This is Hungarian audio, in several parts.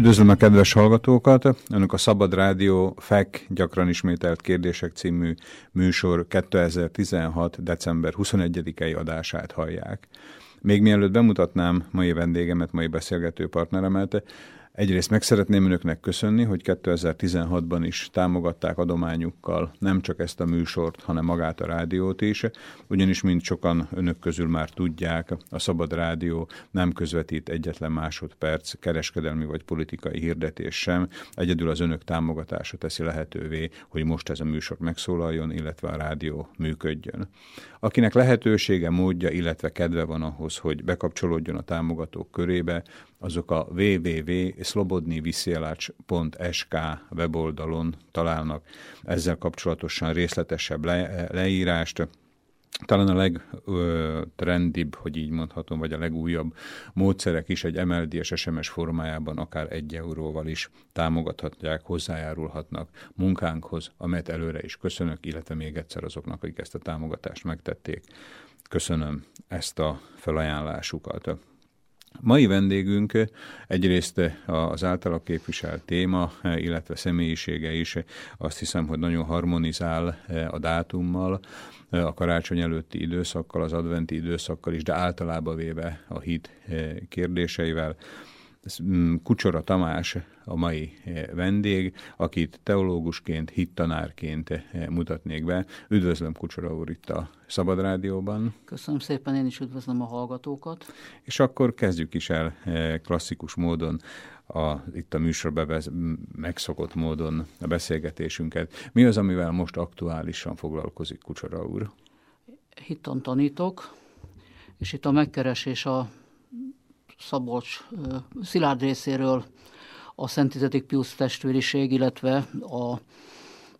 Üdvözlöm a kedves hallgatókat! Önök a Szabad Rádió FEK gyakran ismételt kérdések című műsor 2016. december 21-i adását hallják. Még mielőtt bemutatnám mai vendégemet, mai beszélgető partneremet, Egyrészt meg szeretném önöknek köszönni, hogy 2016-ban is támogatták adományukkal nem csak ezt a műsort, hanem magát a rádiót is, ugyanis mint sokan önök közül már tudják, a Szabad Rádió nem közvetít egyetlen másodperc kereskedelmi vagy politikai hirdetés sem, egyedül az önök támogatása teszi lehetővé, hogy most ez a műsor megszólaljon, illetve a rádió működjön. Akinek lehetősége, módja, illetve kedve van ahhoz, hogy bekapcsolódjon a támogatók körébe, azok a www.slobodnyviszielacs.sk weboldalon találnak. Ezzel kapcsolatosan részletesebb le, leírást, talán a legtrendibb, hogy így mondhatom, vagy a legújabb módszerek is egy MLDS SMS formájában akár egy euróval is támogathatják, hozzájárulhatnak munkánkhoz, amelyet előre is köszönök, illetve még egyszer azoknak, akik ezt a támogatást megtették. Köszönöm ezt a felajánlásukat. Mai vendégünk egyrészt az általa képviselt téma, illetve személyisége is azt hiszem, hogy nagyon harmonizál a dátummal, a karácsony előtti időszakkal, az adventi időszakkal is, de általában véve a hit kérdéseivel. Mm, Kucsora Tamás a mai eh, vendég, akit teológusként, hittanárként eh, mutatnék be. Üdvözlöm Kucsora úr itt a Szabad Rádióban. Köszönöm szépen, én is üdvözlöm a hallgatókat. És akkor kezdjük is el eh, klasszikus módon a, itt a műsorban megszokott módon a beszélgetésünket. Mi az, amivel most aktuálisan foglalkozik Kucsora úr? Hittan tanítok, és itt a megkeresés a Szabolcs Szilárd részéről a Szent Tizedik Piusz testvériség, illetve a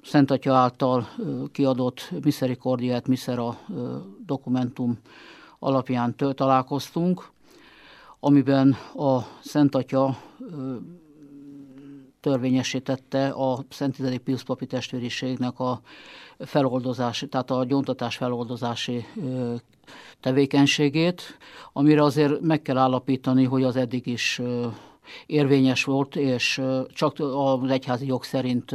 Szent Atya által kiadott Misericordiát, Misera dokumentum alapján találkoztunk, amiben a Szent Atya törvényesítette a Szent Tizedik Piusz papi testvériségnek a feloldozási, tehát a gyóntatás feloldozási tevékenységét, amire azért meg kell állapítani, hogy az eddig is érvényes volt, és csak az egyházi jog szerint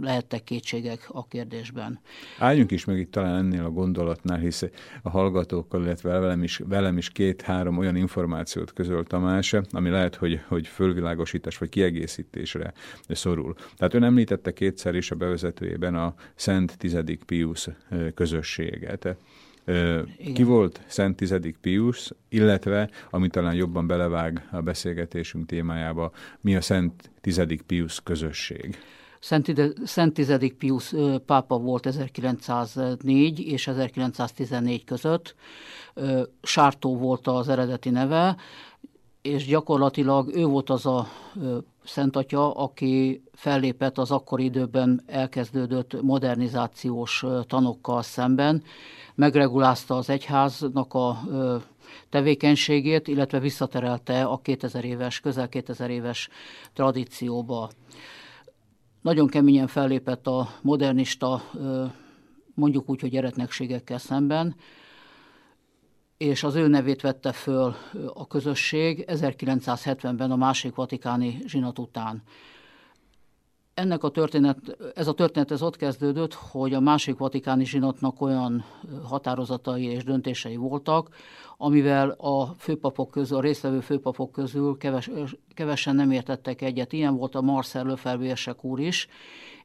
lehettek kétségek a kérdésben. Álljunk is meg itt talán ennél a gondolatnál, hisz a hallgatókkal, illetve velem is, velem is két-három olyan információt közölt Tamás, ami lehet, hogy, hogy fölvilágosítás vagy kiegészítésre szorul. Tehát ön említette kétszer is a bevezetőjében a Szent Tizedik Pius közösséget. Igen. Ki volt Szent Tizedik Pius, illetve, ami talán jobban belevág a beszélgetésünk témájába, mi a Szent Tizedik Pius közösség? Szent, Szent Tizedik Pius pápa volt 1904 és 1914 között. Sártó volt az eredeti neve, és gyakorlatilag ő volt az a Szent Atya, aki fellépett az akkori időben elkezdődött modernizációs tanokkal szemben, megregulázta az egyháznak a tevékenységét, illetve visszaterelte a 2000 éves, közel 2000 éves tradícióba. Nagyon keményen fellépett a modernista, mondjuk úgy, hogy eretnekségekkel szemben, és az ő nevét vette föl a közösség 1970-ben a másik vatikáni zsinat után ennek a történet, ez a történet ez ott kezdődött, hogy a másik vatikáni zsinatnak olyan határozatai és döntései voltak, amivel a főpapok közül, a résztvevő főpapok közül keves, kevesen nem értettek egyet. Ilyen volt a Marcel Löfelbérsek úr is,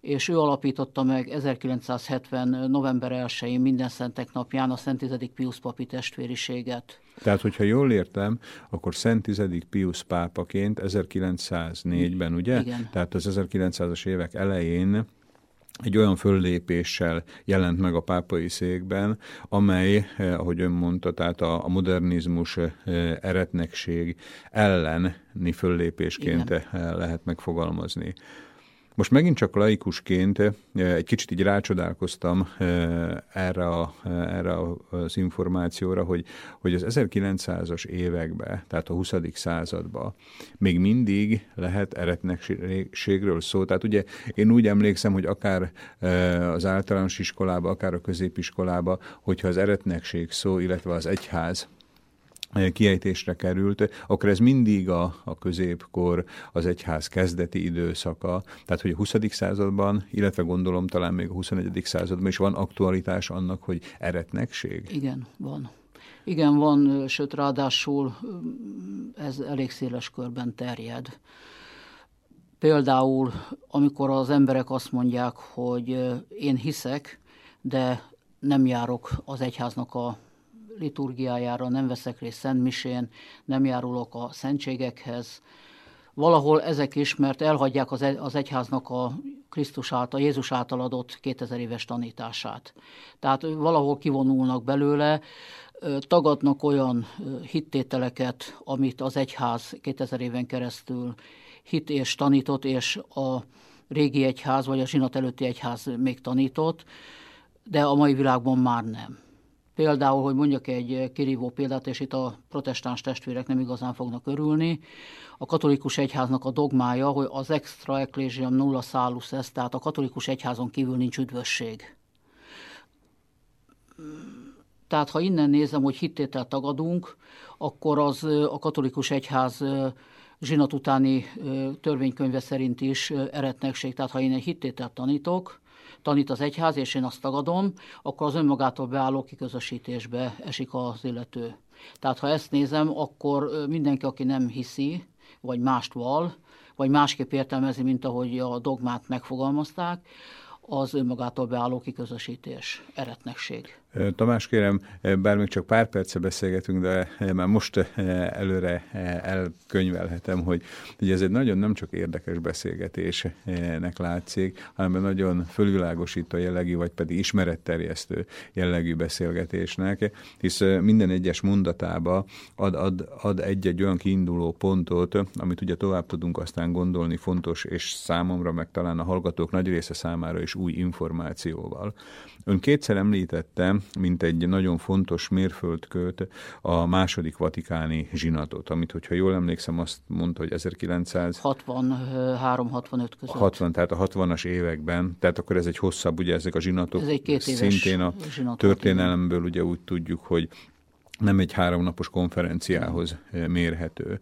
és ő alapította meg 1970. november 1-én minden szentek napján a Szent Tizedik Pius papi testvériséget. Tehát, hogyha jól értem, akkor Szent Tizedik Pius pápaként 1904-ben, ugye? Igen. Tehát az 1900-as évek elején egy olyan föllépéssel jelent meg a pápai székben, amely, eh, ahogy ön mondta, tehát a, a modernizmus eh, eretnekség elleni föllépésként Igen. Eh, lehet megfogalmazni. Most megint csak laikusként eh, egy kicsit így rácsodálkoztam eh, erre, a, erre az információra, hogy, hogy az 1900-as években, tehát a 20. században még mindig lehet eretnekségről szó. Tehát ugye én úgy emlékszem, hogy akár eh, az általános iskolába, akár a középiskolába, hogyha az eretnekség szó, illetve az egyház kiejtésre került, akkor ez mindig a, a középkor, az egyház kezdeti időszaka, tehát hogy a 20. században, illetve gondolom talán még a 21. században is van aktualitás annak, hogy eretnekség? Igen, van. Igen, van, sőt ráadásul ez elég széles körben terjed. Például, amikor az emberek azt mondják, hogy én hiszek, de nem járok az egyháznak a liturgiájára, nem veszek részt szentmisén, nem járulok a szentségekhez. Valahol ezek is, mert elhagyják az, egy, az egyháznak a Krisztus által, Jézus által adott 2000 éves tanítását. Tehát valahol kivonulnak belőle, tagadnak olyan hittételeket, amit az egyház 2000 éven keresztül hit és tanított, és a régi egyház, vagy a zsinat előtti egyház még tanított, de a mai világban már nem. Például, hogy mondjak egy kirívó példát, és itt a protestáns testvérek nem igazán fognak örülni, a katolikus egyháznak a dogmája, hogy az extra ecclesiam nulla salus est, tehát a katolikus egyházon kívül nincs üdvösség. Tehát ha innen nézem, hogy hittételt tagadunk, akkor az a katolikus egyház zsinat utáni törvénykönyve szerint is eretnekség. Tehát ha én egy hittételt tanítok, tanít az egyház, és én azt tagadom, akkor az önmagától beálló kiközösítésbe esik az illető. Tehát ha ezt nézem, akkor mindenki, aki nem hiszi, vagy mást val, vagy másképp értelmezi, mint ahogy a dogmát megfogalmazták, az önmagától beálló kiközösítés, eretnekség. Tamás kérem, bár még csak pár perce beszélgetünk, de már most előre elkönyvelhetem, hogy ugye ez egy nagyon nem csak érdekes beszélgetésnek látszik, hanem nagyon fölvilágosító jellegű, vagy pedig ismeretterjesztő jellegű beszélgetésnek, hisz minden egyes mondatába ad, ad, ad egy-egy olyan kiinduló pontot, amit ugye tovább tudunk aztán gondolni fontos, és számomra, meg talán a hallgatók nagy része számára is új információval. Ön kétszer említette, mint egy nagyon fontos mérföldköt a második vatikáni zsinatot, amit, hogyha jól emlékszem, azt mondta, hogy 1963-65 között. 60, tehát a 60-as években, tehát akkor ez egy hosszabb, ugye ezek a zsinatok ez egy két szintén a történelemből ugye úgy tudjuk, hogy nem egy háromnapos konferenciához mérhető.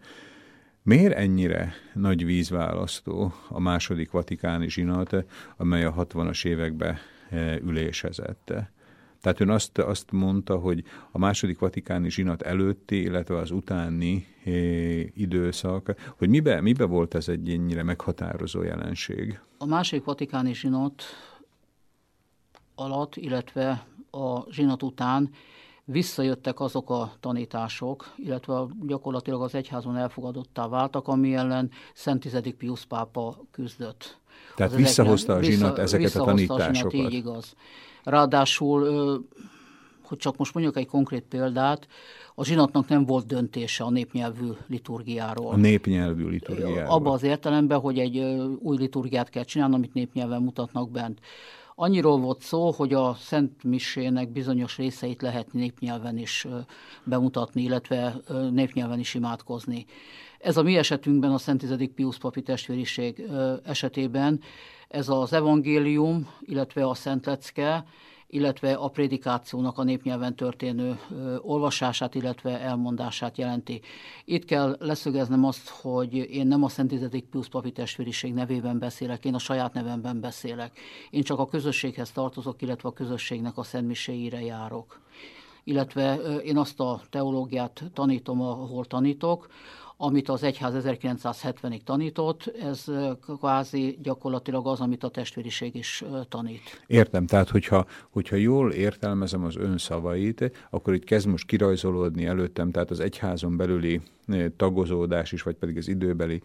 Miért ennyire nagy vízválasztó a második vatikáni zsinat, amely a 60-as években ülésezett? Tehát ön azt, azt mondta, hogy a második vatikáni zsinat előtti, illetve az utáni e, időszak, hogy mibe, mibe volt ez egy ennyire meghatározó jelenség? A második vatikáni zsinat alatt, illetve a zsinat után visszajöttek azok a tanítások, illetve gyakorlatilag az egyházon elfogadottá váltak, ami ellen Szent Tizedik Pius pápa küzdött. Tehát az visszahozta a zsinat vissza, ezeket a tanításokat. A zsinat, így igaz. Ráadásul, hogy csak most mondjuk egy konkrét példát, a zsinatnak nem volt döntése a népnyelvű liturgiáról. A népnyelvű liturgiáról. Abba az értelemben, hogy egy új liturgiát kell csinálni, amit népnyelven mutatnak bent. Annyiról volt szó, hogy a Szent Misének bizonyos részeit lehet népnyelven is bemutatni, illetve népnyelven is imádkozni. Ez a mi esetünkben, a Szent Tizedik Pius papi testvériség esetében, ez az evangélium, illetve a Szent Lecke, illetve a prédikációnak a népnyelven történő olvasását, illetve elmondását jelenti. Itt kell leszögeznem azt, hogy én nem a Szent Tizedik Pius papi testvériség nevében beszélek, én a saját nevemben beszélek. Én csak a közösséghez tartozok, illetve a közösségnek a szentmiséire járok. Illetve én azt a teológiát tanítom, ahol tanítok, amit az egyház 1970-ig tanított, ez kvázi gyakorlatilag az, amit a testvériség is tanít. Értem, tehát hogyha, hogyha jól értelmezem az ön szavait, akkor itt kezd most kirajzolódni előttem, tehát az egyházon belüli tagozódás is, vagy pedig az időbeli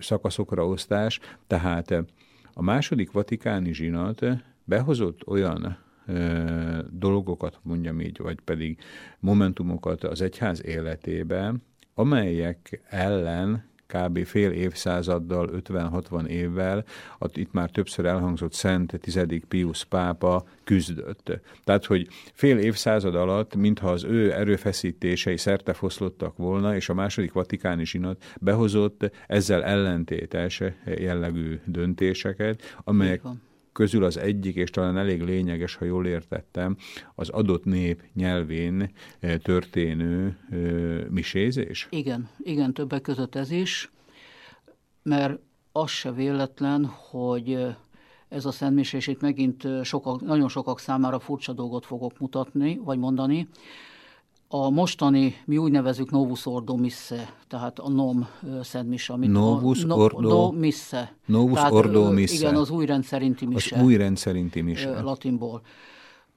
szakaszokra osztás, tehát a második vatikáni zsinat behozott olyan dolgokat, mondjam így, vagy pedig momentumokat az egyház életébe, amelyek ellen kb. fél évszázaddal, 50-60 évvel, itt már többször elhangzott Szent tizedik Pius pápa küzdött. Tehát, hogy fél évszázad alatt, mintha az ő erőfeszítései szertefoszlottak volna, és a második vatikáni zsinat behozott ezzel ellentétes jellegű döntéseket, amelyek közül az egyik, és talán elég lényeges, ha jól értettem, az adott nép nyelvén történő misézés? Igen, igen, többek között ez is, mert az se véletlen, hogy ez a szentmis, és itt megint sokak, nagyon sokak számára furcsa dolgot fogok mutatni, vagy mondani. A mostani, mi úgy nevezük Novus Ordo Misse, tehát a NOM szentmis, amit Novus a, no, Ordo do Misse. Novus tehát, Ordo Misse. Igen, az új rendszerinti mise. Az új rendszerinti mise. Latinból.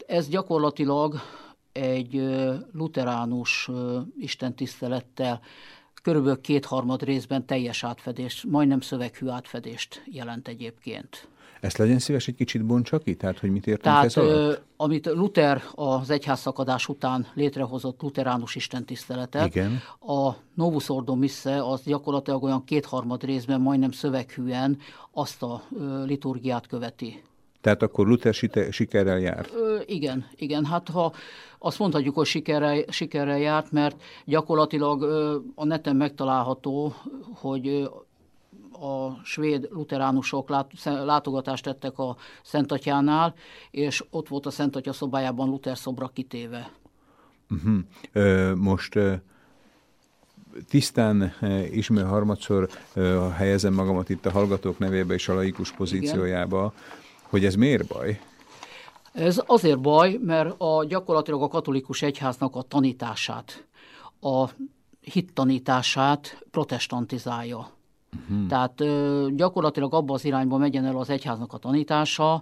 Ez gyakorlatilag egy luteránus istentisztelettel körülbelül kétharmad részben teljes átfedés, majdnem szöveghű átfedést jelent egyébként. Ezt legyen szíves egy kicsit bontsa ki? Tehát, hogy mit értünk Tehát, ez alatt? amit Luther az egyházszakadás után létrehozott luteránus istentiszteletet, Igen. a Novus Ordo Misse az gyakorlatilag olyan kétharmad részben, majdnem szöveghűen azt a liturgiát követi. Tehát akkor Luther sikerrel járt? Ö, igen, igen. Hát ha azt mondhatjuk, hogy sikerrel, sikerrel járt, mert gyakorlatilag ö, a neten megtalálható, hogy a svéd luteránusok lát, látogatást tettek a Szentatyánál, és ott volt a Szentatya szobájában Luther szobra kitéve. Uh-huh. Ö, most ö, tisztán ismét harmadszor ö, helyezem magamat itt a hallgatók nevébe és a laikus pozíciójába, Igen. hogy ez miért baj? Ez azért baj, mert a, gyakorlatilag a katolikus egyháznak a tanítását, a hittanítását protestantizálja. Uh-huh. Tehát ö, gyakorlatilag abba az irányba megyen el az egyháznak a tanítása,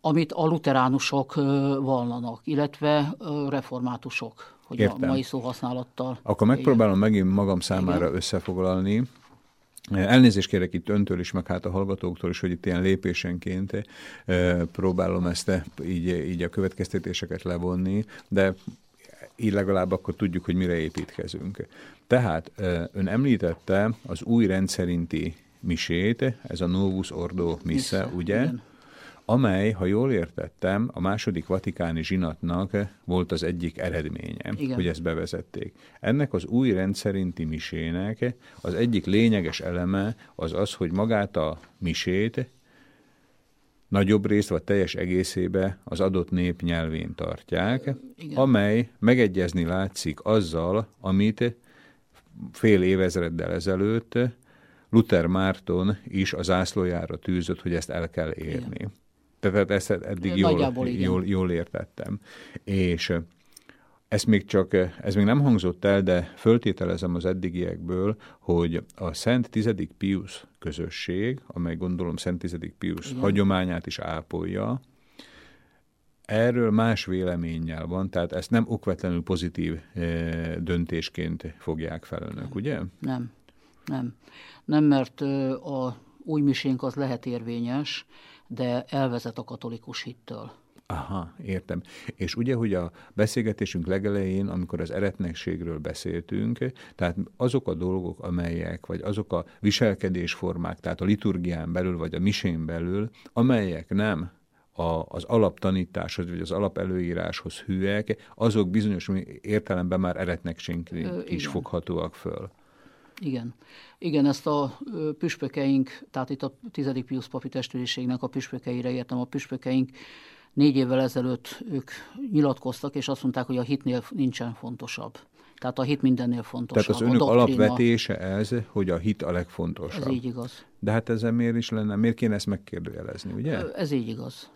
amit a luteránusok ö, vallanak, illetve ö, reformátusok, hogy Értem. a mai szóhasználattal. Akkor megpróbálom Igen. megint magam számára Igen. összefoglalni. Elnézést kérek itt öntől is, meg hát a hallgatóktól is, hogy itt ilyen lépésenként próbálom ezt így, így a következtetéseket levonni, de így legalább akkor tudjuk, hogy mire építkezünk. Tehát ön említette az új rendszerinti misét, ez a Novus Ordo Misse, ugye? Igen. amely, ha jól értettem, a második vatikáni zsinatnak volt az egyik eredménye, Igen. hogy ezt bevezették. Ennek az új rendszerinti misének az egyik lényeges eleme az az, hogy magát a misét nagyobb részt vagy teljes egészébe az adott nép nyelvén tartják, Igen. amely megegyezni látszik azzal, amit fél évezreddel ezelőtt Luther Márton is az ászlójára tűzött, hogy ezt el kell érni. Igen. Tehát ezt eddig jól, jól, jól értettem. És ez még csak, ez még nem hangzott el, de föltételezem az eddigiekből, hogy a Szent Tizedik Pius közösség, amely gondolom Szent Tizedik Pius Igen. hagyományát is ápolja, erről más véleménnyel van, tehát ezt nem okvetlenül pozitív e, döntésként fogják fel önök, nem. ugye? Nem, nem. Nem, mert a új misénk az lehet érvényes, de elvezet a katolikus hittől. Aha, értem. És ugye, hogy a beszélgetésünk legelején, amikor az eretnekségről beszéltünk, tehát azok a dolgok, amelyek, vagy azok a viselkedésformák, tehát a liturgián belül, vagy a misén belül, amelyek nem a, az alaptanításhoz, vagy az alapelőíráshoz hűek, azok bizonyos értelemben már eretnekségként is foghatóak föl. Igen. Igen, ezt a püspökeink, tehát itt a tizedik Pius papi testvériségnek a püspökeire értem, a püspökeink négy évvel ezelőtt ők nyilatkoztak, és azt mondták, hogy a hitnél nincsen fontosabb. Tehát a hit mindennél fontosabb. Tehát az önök alapvetése ez, hogy a hit a legfontosabb. Ez így igaz. De hát ezzel miért is lenne, miért kéne ezt megkérdőjelezni, ugye? Ez így igaz.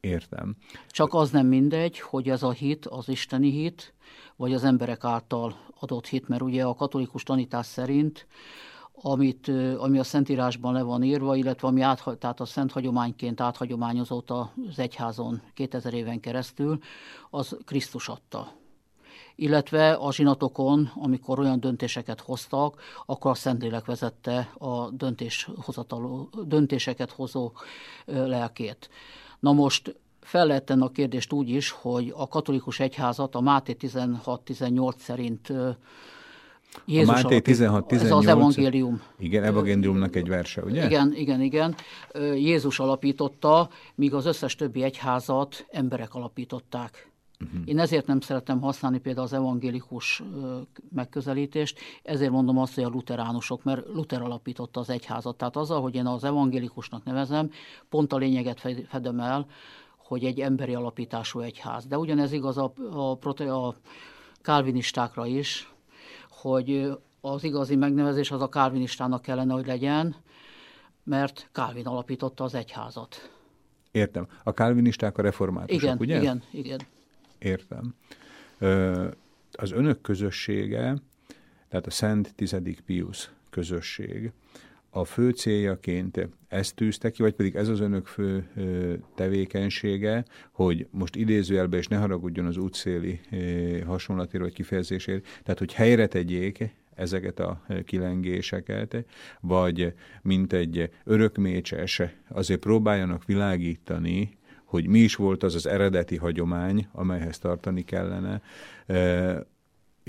Értem. Csak az nem mindegy, hogy ez a hit, az isteni hit, vagy az emberek által adott hit, mert ugye a katolikus tanítás szerint amit, ami a Szentírásban le van írva, illetve ami át, tehát a szent hagyományként áthagyományozott az egyházon 2000 éven keresztül, az Krisztus adta. Illetve a zsinatokon, amikor olyan döntéseket hoztak, akkor a Szentlélek vezette a döntéshozataló, döntéseket hozó lelkét. Na most fel lehet tenni a kérdést úgy is, hogy a katolikus egyházat a Máté 16-18 szerint Jézus a Máté 16, 18, ez az evangélium. Igen, evangéliumnak egy verse, ugye? Igen, igen, igen. Jézus alapította, míg az összes többi egyházat emberek alapították. Uh-huh. Én ezért nem szeretem használni például az evangélikus megközelítést, ezért mondom azt, hogy a luteránusok, mert Luther alapította az egyházat. Tehát azzal, hogy én az evangélikusnak nevezem, pont a lényeget fedem el, hogy egy emberi alapítású egyház. De ugyanez igaz a, a, a kálvinistákra is, hogy az igazi megnevezés az a kálvinistának kellene, hogy legyen, mert Kálvin alapította az egyházat. Értem. A kálvinisták a reformátusok, igen, ugye? Igen, igen. Értem. Az önök közössége, tehát a Szent Tizedik Pius közösség, a fő céljaként ezt tűzte ki, vagy pedig ez az önök fő tevékenysége, hogy most idézőjelbe, és ne haragudjon az útszéli hasonlatért vagy kifejezésért, tehát hogy helyre tegyék ezeket a kilengéseket, vagy mint egy örökmécses, azért próbáljanak világítani, hogy mi is volt az az eredeti hagyomány, amelyhez tartani kellene,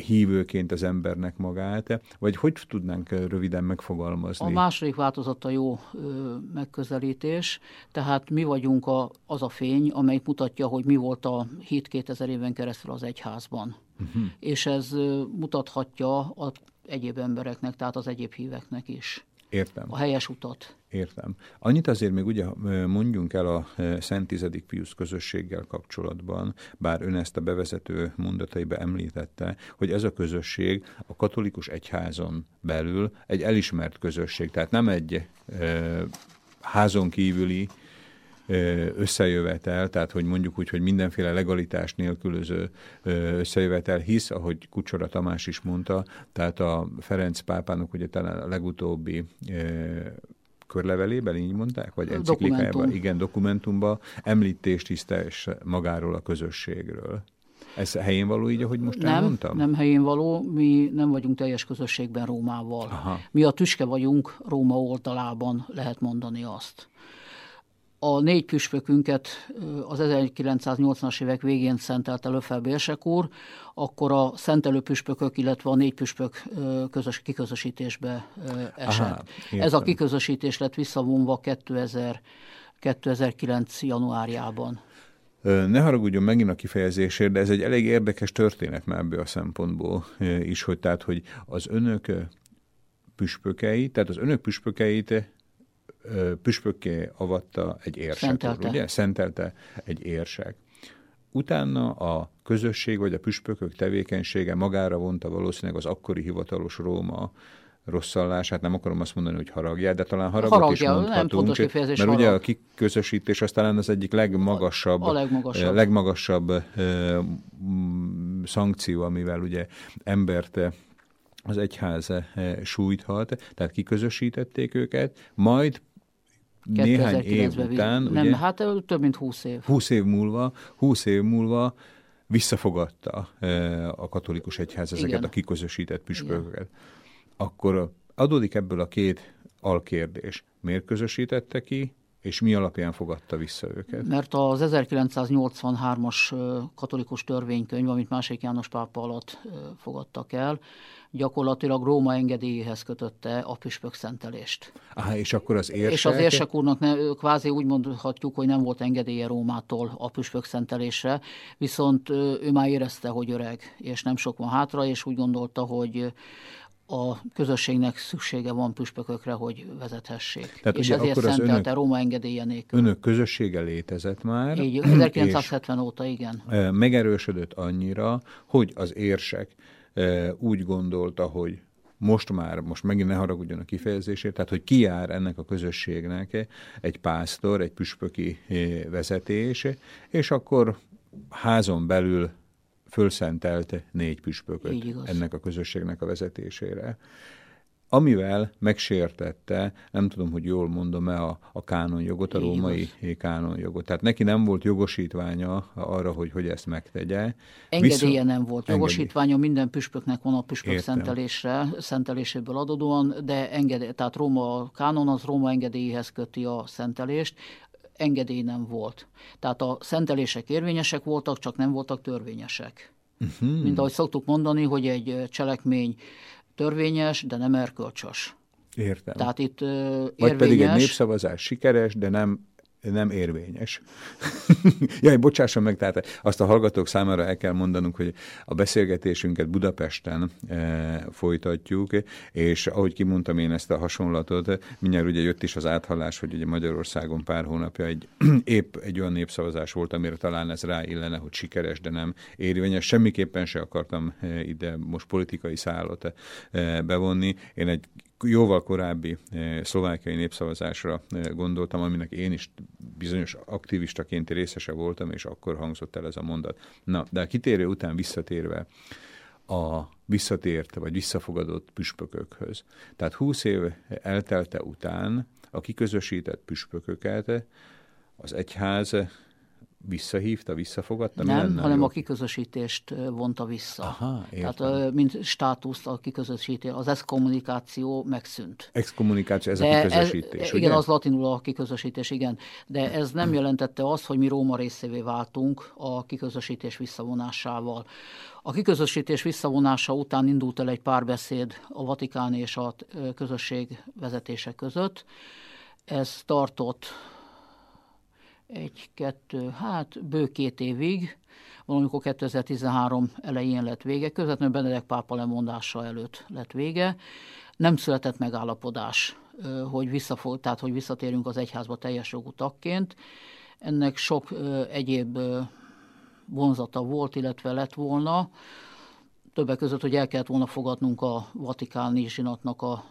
hívőként az embernek magát, vagy hogy tudnánk röviden megfogalmazni? A második változata jó ö, megközelítés, tehát mi vagyunk a, az a fény, amely mutatja, hogy mi volt a hit 2000 éven keresztül az egyházban. Uh-huh. És ez ö, mutathatja a egyéb embereknek, tehát az egyéb híveknek is. Értem. A helyes utat. Értem. Annyit azért még ugye mondjunk el a Szent Tizedik Pius közösséggel kapcsolatban, bár ön ezt a bevezető mondataiba említette, hogy ez a közösség a katolikus egyházon belül egy elismert közösség, tehát nem egy e, házon kívüli összejövetel, tehát hogy mondjuk úgy, hogy mindenféle legalitás nélkülöző összejövetel, hisz, ahogy Kucsora Tamás is mondta, tehát a Ferenc pápának ugye talán a legutóbbi körlevelében, így mondták, vagy enciklikájában, Dokumentum. igen, dokumentumban említést is magáról a közösségről. Ez helyén való így, ahogy most nem, elmondtam? Nem helyén való, mi nem vagyunk teljes közösségben Rómával. Aha. Mi a tüske vagyunk Róma oldalában, lehet mondani azt a négy püspökünket az 1980-as évek végén szentelt el Öfelbérsek úr, akkor a szentelő püspökök, illetve a négy püspök közös kiközösítésbe esett. Aha, Ez a kiközösítés lett visszavonva 2000, 2009. januárjában. Ne haragudjon megint a kifejezésért, de ez egy elég érdekes történet már ebből a szempontból is, hogy tehát, hogy az önök püspökei, tehát az önök püspökeit püspökké avatta egy érsek, Szentelte. ugye? Szentelte egy érsek. Utána a közösség vagy a püspökök tevékenysége magára vonta valószínűleg az akkori hivatalos Róma rosszallását, nem akarom azt mondani, hogy haragját, de talán haragot haragja, is mondhatunk, nem mert harag. ugye a kiközösítés az talán az egyik legmagasabb, a legmagasabb, legmagasabb szankció, amivel ugye embert az egyház sújthat, tehát kiközösítették őket, majd néhány év után, nem, ugye, hát több mint húsz év. Húsz év múlva, húsz év múlva visszafogadta a katolikus egyház ezeket Igen. a kiközösített püspököket. Akkor adódik ebből a két alkérdés. Miért közösítette ki, és mi alapján fogadta vissza őket? Mert az 1983-as katolikus törvénykönyv, amit második János pápa alatt fogadtak el, gyakorlatilag Róma engedélyéhez kötötte a püspök szentelést. Aha, és akkor az érsek... És az érsek úrnak ne, kvázi úgy mondhatjuk, hogy nem volt engedélye Rómától a püspök szentelésre, viszont ő már érezte, hogy öreg, és nem sok van hátra, és úgy gondolta, hogy a közösségnek szüksége van püspökökre, hogy vezethessék. Tehát és ezért szentelte önök, Róma engedélye nélkül. Önök közössége létezett már. Így, 1970 óta, igen. Megerősödött annyira, hogy az érsek úgy gondolta, hogy most már, most megint ne haragudjon a kifejezésért, tehát hogy jár ennek a közösségnek egy pásztor, egy püspöki vezetés, és akkor házon belül fölszentelte négy püspököt ennek a közösségnek a vezetésére amivel megsértette, nem tudom, hogy jól mondom-e a, a kánonjogot, a római kánonjogot. Tehát neki nem volt jogosítványa arra, hogy, hogy ezt megtegye. Engedélye Viszont, nem volt. Jogosítványa minden püspöknek van a püspök Értem. szentelésre, szenteléséből adódóan, de engedély, tehát Róma, a kánon az Róma engedélyéhez köti a szentelést, engedély nem volt. Tehát a szentelések érvényesek voltak, csak nem voltak törvényesek. Uh-huh. Mint ahogy szoktuk mondani, hogy egy cselekmény törvényes, de nem erkölcsös. Értem. Tehát itt uh, érvényes... Vagy pedig egy népszavazás sikeres, de nem nem érvényes. Jaj, bocsásson meg, tehát azt a hallgatók számára el kell mondanunk, hogy a beszélgetésünket Budapesten e, folytatjuk, és ahogy kimondtam én ezt a hasonlatot, mindjárt ugye jött is az áthallás, hogy ugye Magyarországon pár hónapja egy, épp egy olyan népszavazás volt, amire talán ez ráillene, hogy sikeres, de nem érvényes. Semmiképpen se akartam e, ide most politikai szállot e, bevonni. Én egy jóval korábbi eh, szlovákiai népszavazásra eh, gondoltam, aminek én is bizonyos aktivistaként részese voltam, és akkor hangzott el ez a mondat. Na, de a kitérő után visszatérve a visszatért, vagy visszafogadott püspökökhöz. Tehát húsz év eltelte után a kiközösített püspököket az egyház visszahívta, visszafogadta? Nem, hanem jó? a kiközösítést vonta vissza. Aha, értem. Tehát mint státuszt a kiközösítés, az exkommunikáció megszűnt. Exkommunikáció, ez De a kiközösítés, ez, Igen, az latinul a kiközösítés, igen. De ez nem jelentette azt, hogy mi Róma részévé váltunk a kiközösítés visszavonásával. A kiközösítés visszavonása után indult el egy párbeszéd a Vatikán és a közösség vezetése között. Ez tartott egy, kettő, hát bő két évig, valamikor 2013 elején lett vége, közvetlenül Benedek pápa lemondása előtt lett vége. Nem született megállapodás, hogy, visszafog, tehát, hogy visszatérünk az egyházba teljes jogú tagként. Ennek sok egyéb vonzata volt, illetve lett volna. Többek között, hogy el kellett volna fogadnunk a vatikáni zsinatnak a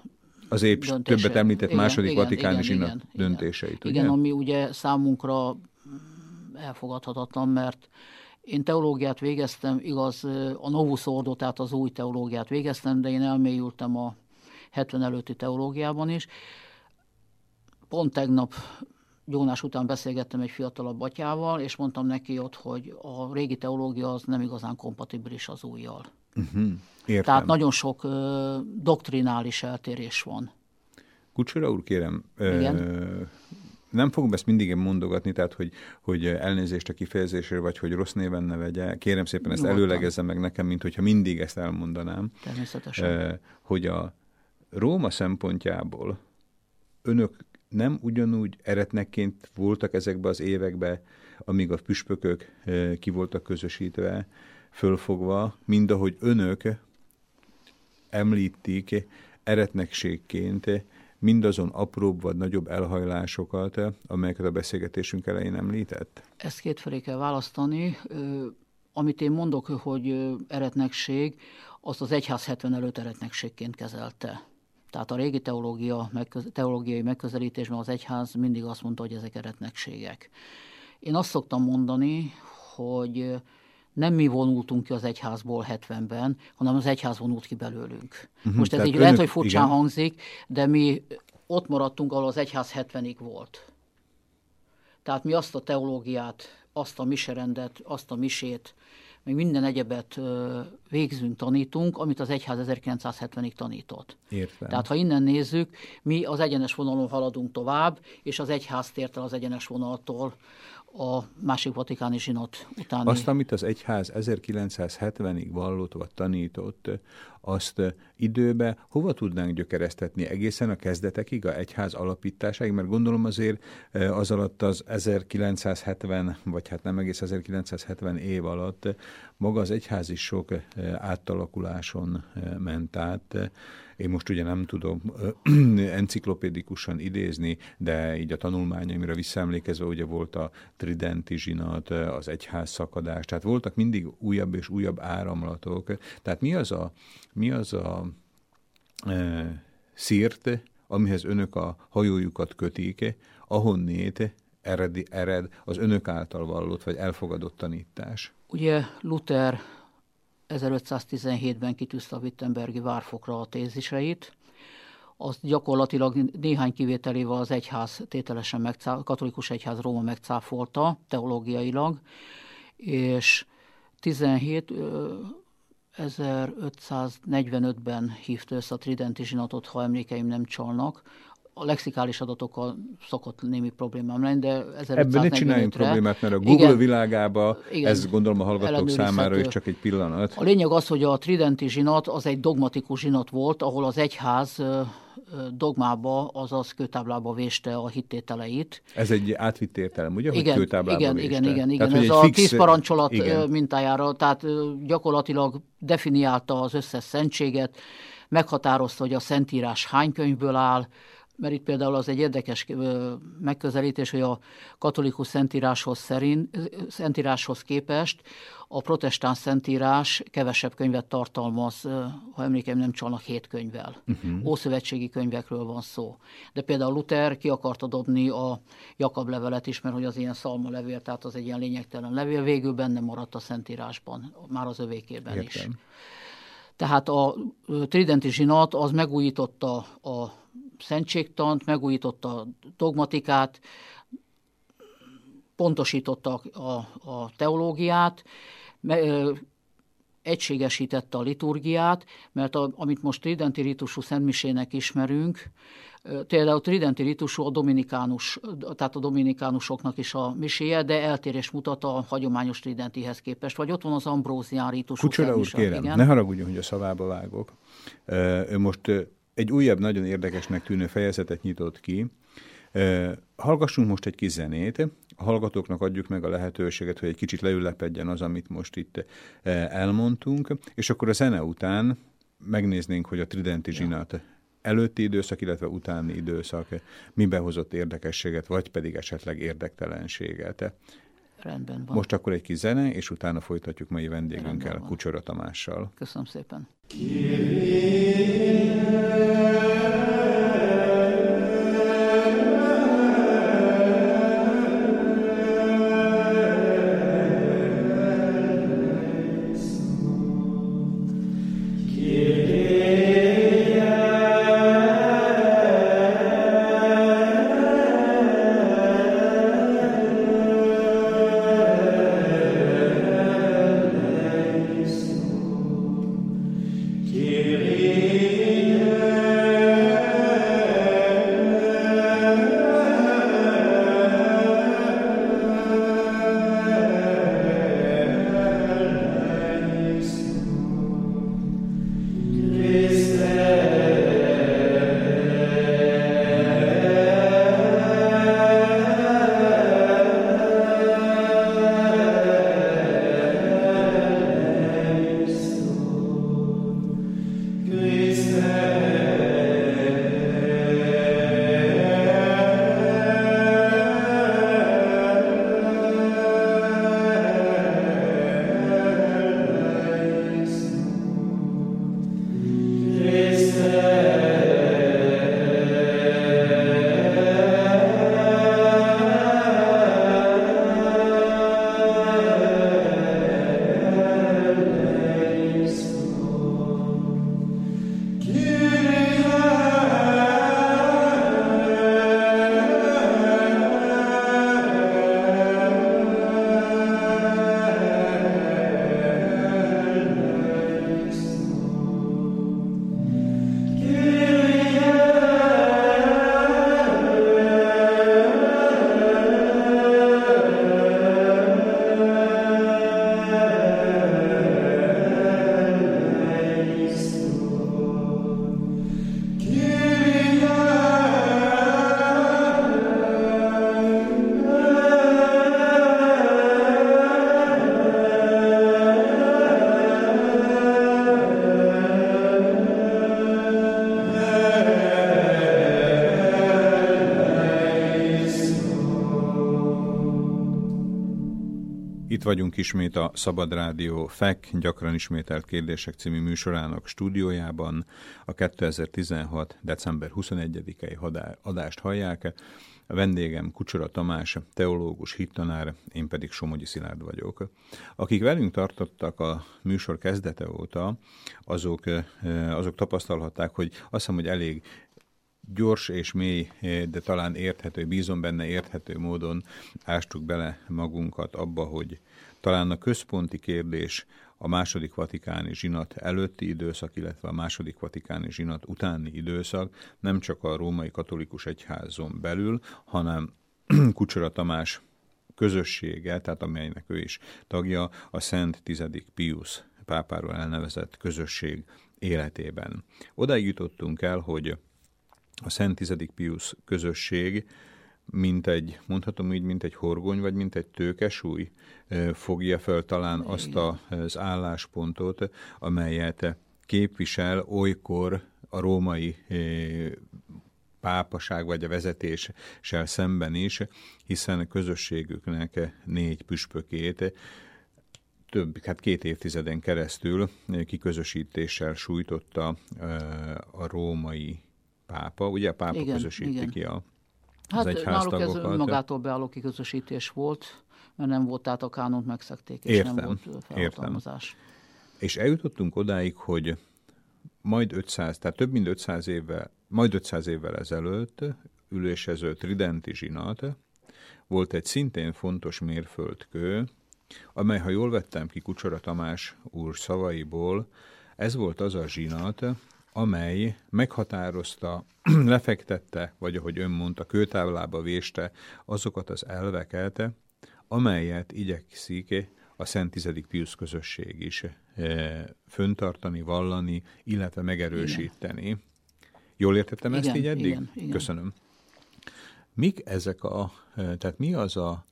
az épp döntése. többet említett igen, második igen, vatikáni igen, igen, döntéseit. Igen, ugye? ami ugye számunkra elfogadhatatlan, mert én teológiát végeztem, igaz, a Novus Ordo, tehát az új teológiát végeztem, de én elmélyültem a 70 előtti teológiában is. Pont tegnap gyónás után beszélgettem egy fiatalabb batyával, és mondtam neki ott, hogy a régi teológia az nem igazán kompatibilis az újjal. Uh-huh. Értem. Tehát nagyon sok ö, doktrinális eltérés van. Kucsora úr, kérem, Igen? Ö, nem fogom ezt mindig mondogatni, tehát hogy, hogy elnézést a kifejezésről, vagy hogy rossz néven ne vegye. Kérem szépen ezt előlegezze meg nekem, mint hogyha mindig ezt elmondanám. Természetesen. Hogy a Róma szempontjából önök nem ugyanúgy eretnekként voltak ezekbe az évekbe, amíg a püspökök ki voltak közösítve, fölfogva, mind ahogy önök említik eretnekségként mindazon apróbb vagy nagyobb elhajlásokat, amelyeket a beszélgetésünk elején említett? Ezt kétfelé kell választani. Amit én mondok, hogy eretnekség, azt az egyház 70 előtt eretnekségként kezelte. Tehát a régi teológia, teológiai megközelítésben az egyház mindig azt mondta, hogy ezek eretnekségek. Én azt szoktam mondani, hogy nem mi vonultunk ki az egyházból 70-ben, hanem az egyház vonult ki belőlünk. Uh-huh, Most ez így önök, lehet, hogy furcsán igen. hangzik, de mi ott maradtunk, ahol az egyház 70-ig volt. Tehát mi azt a teológiát, azt a miserendet, azt a misét, még minden egyebet végzünk, tanítunk, amit az egyház 1970-ig tanított. Értem. Tehát ha innen nézzük, mi az egyenes vonalon haladunk tovább, és az egyház tért el az egyenes vonaltól a másik vatikáni zsinat után. Azt, amit az egyház 1970-ig vallott vagy tanított, azt időbe hova tudnánk gyökeresztetni egészen a kezdetekig, a egyház alapításáig, mert gondolom azért az alatt az 1970, vagy hát nem egész 1970 év alatt maga az egyház is sok átalakuláson ment át, én most ugye nem tudom enciklopédikusan idézni, de így a tanulmányaimra visszaemlékezve ugye volt a tridenti zsinat, az egyház szakadás, tehát voltak mindig újabb és újabb áramlatok. Tehát mi az a, mi az a e, szírt, amihez önök a hajójukat kötik, ahonnét ered, ered az önök által vallott vagy elfogadott tanítás? Ugye Luther 1517-ben kitűzte a Wittenbergi várfokra a téziseit, azt gyakorlatilag néhány kivételével az egyház tételesen megcá- katolikus egyház Róma megcáfolta teológiailag, és 17 1545-ben hívta össze a Tridenti zsinatot, ha emlékeim nem csalnak, a lexikális adatokkal szokott némi problémám lenni, de Ebben ne csináljunk problémát, mert a Google igen, világába igen, ez gondolom a hallgatók számára is csak egy pillanat. A lényeg az, hogy a Tridenti zsinat az egy dogmatikus zsinat volt, ahol az egyház dogmába, azaz kőtáblába véste a hittételeit. Ez egy átvitt értelem, ugye? Igen, hogy kőtáblába igen, véste? igen, igen, igen. Tehát, Ez a fix... tíz parancsolat igen. mintájára, tehát gyakorlatilag definiálta az összes szentséget, meghatározta, hogy a Szentírás hány könyvből áll, mert itt például az egy érdekes megközelítés, hogy a katolikus szentíráshoz, szerint, szentíráshoz képest a protestáns szentírás kevesebb könyvet tartalmaz, ha emlékeim nem csalnak, hét könyvvel. Uh-huh. Ószövetségi könyvekről van szó. De például Luther ki akarta dobni a Jakab levelet is, mert hogy az ilyen szalma levél, tehát az egy ilyen lényegtelen levél, végül benne maradt a szentírásban, már az övékében Értem. is. Tehát a tridenti zsinat az megújította a szentségtant, megújította a dogmatikát, pontosította a, a teológiát, egységesítette a liturgiát, mert a, amit most tridenti ritusú szentmisének ismerünk, például a tridenti ritusú a dominikánus, tehát a dominikánusoknak is a miséje, de eltérés mutat a hagyományos tridentihez képest. Vagy ott van az ambrózián ritusú Kucsora úr, kérem, igen. ne haragudjon, hogy a szavába vágok. Ő most egy újabb, nagyon érdekesnek tűnő fejezetet nyitott ki. Hallgassunk most egy kis zenét, a hallgatóknak adjuk meg a lehetőséget, hogy egy kicsit leülepedjen az, amit most itt elmondtunk, és akkor a zene után megnéznénk, hogy a Tridenti zsinat előtti időszak, illetve utáni időszak mibe hozott érdekességet, vagy pedig esetleg érdektelenséget. Rendben van. Most akkor egy kis zene, és utána folytatjuk mai vendégünkkel, Kucsora Tamással. Köszönöm szépen. Vagyunk ismét a Szabad Rádió FEK gyakran ismételt kérdések című műsorának stúdiójában. A 2016. december 21-i adást hallják. A vendégem Kucsora Tamás, teológus, hittanár, én pedig Somogyi Szilárd vagyok. Akik velünk tartottak a műsor kezdete óta, azok, eh, azok tapasztalhatták, hogy azt hiszem, hogy elég gyors és mély, de talán érthető, bízom benne érthető módon ástuk bele magunkat abba, hogy talán a központi kérdés a második vatikáni zsinat előtti időszak, illetve a második vatikáni zsinat utáni időszak nem csak a római katolikus egyházon belül, hanem Kucsora Tamás közössége, tehát amelynek ő is tagja, a Szent Tizedik Pius pápáról elnevezett közösség életében. Odáig jutottunk el, hogy a Szent Tizedik Pius közösség mint egy, mondhatom így, mint egy horgony, vagy mint egy tőkesúly fogja fel talán azt az álláspontot, amelyet képvisel olykor a római pápaság vagy a vezetéssel szemben is, hiszen a közösségüknek négy püspökét több, hát két évtizeden keresztül kiközösítéssel sújtotta a római pápa. Ugye a pápa igen, közösíti igen. ki a Hát náluk ez magától beálló kiközösítés volt, mert nem volt, tehát a kánont megszekték, és értem, nem volt felhatalmazás. Értem. És eljutottunk odáig, hogy majd 500, tehát több mint 500 évvel, majd 500 évvel ezelőtt ülésező Tridenti zsinat volt egy szintén fontos mérföldkő, amely, ha jól vettem ki Kucsora Tamás úr szavaiból, ez volt az a zsinat, amely meghatározta, lefektette, vagy ahogy ön mondta, kőtáblába véste azokat az elveket, amelyet igyekszik a Szent Tizedik Pius közösség is e, föntartani, vallani, illetve megerősíteni. Igen. Jól értettem igen, ezt így eddig? Igen, igen. Köszönöm. Mik ezek a, e, tehát mi az a,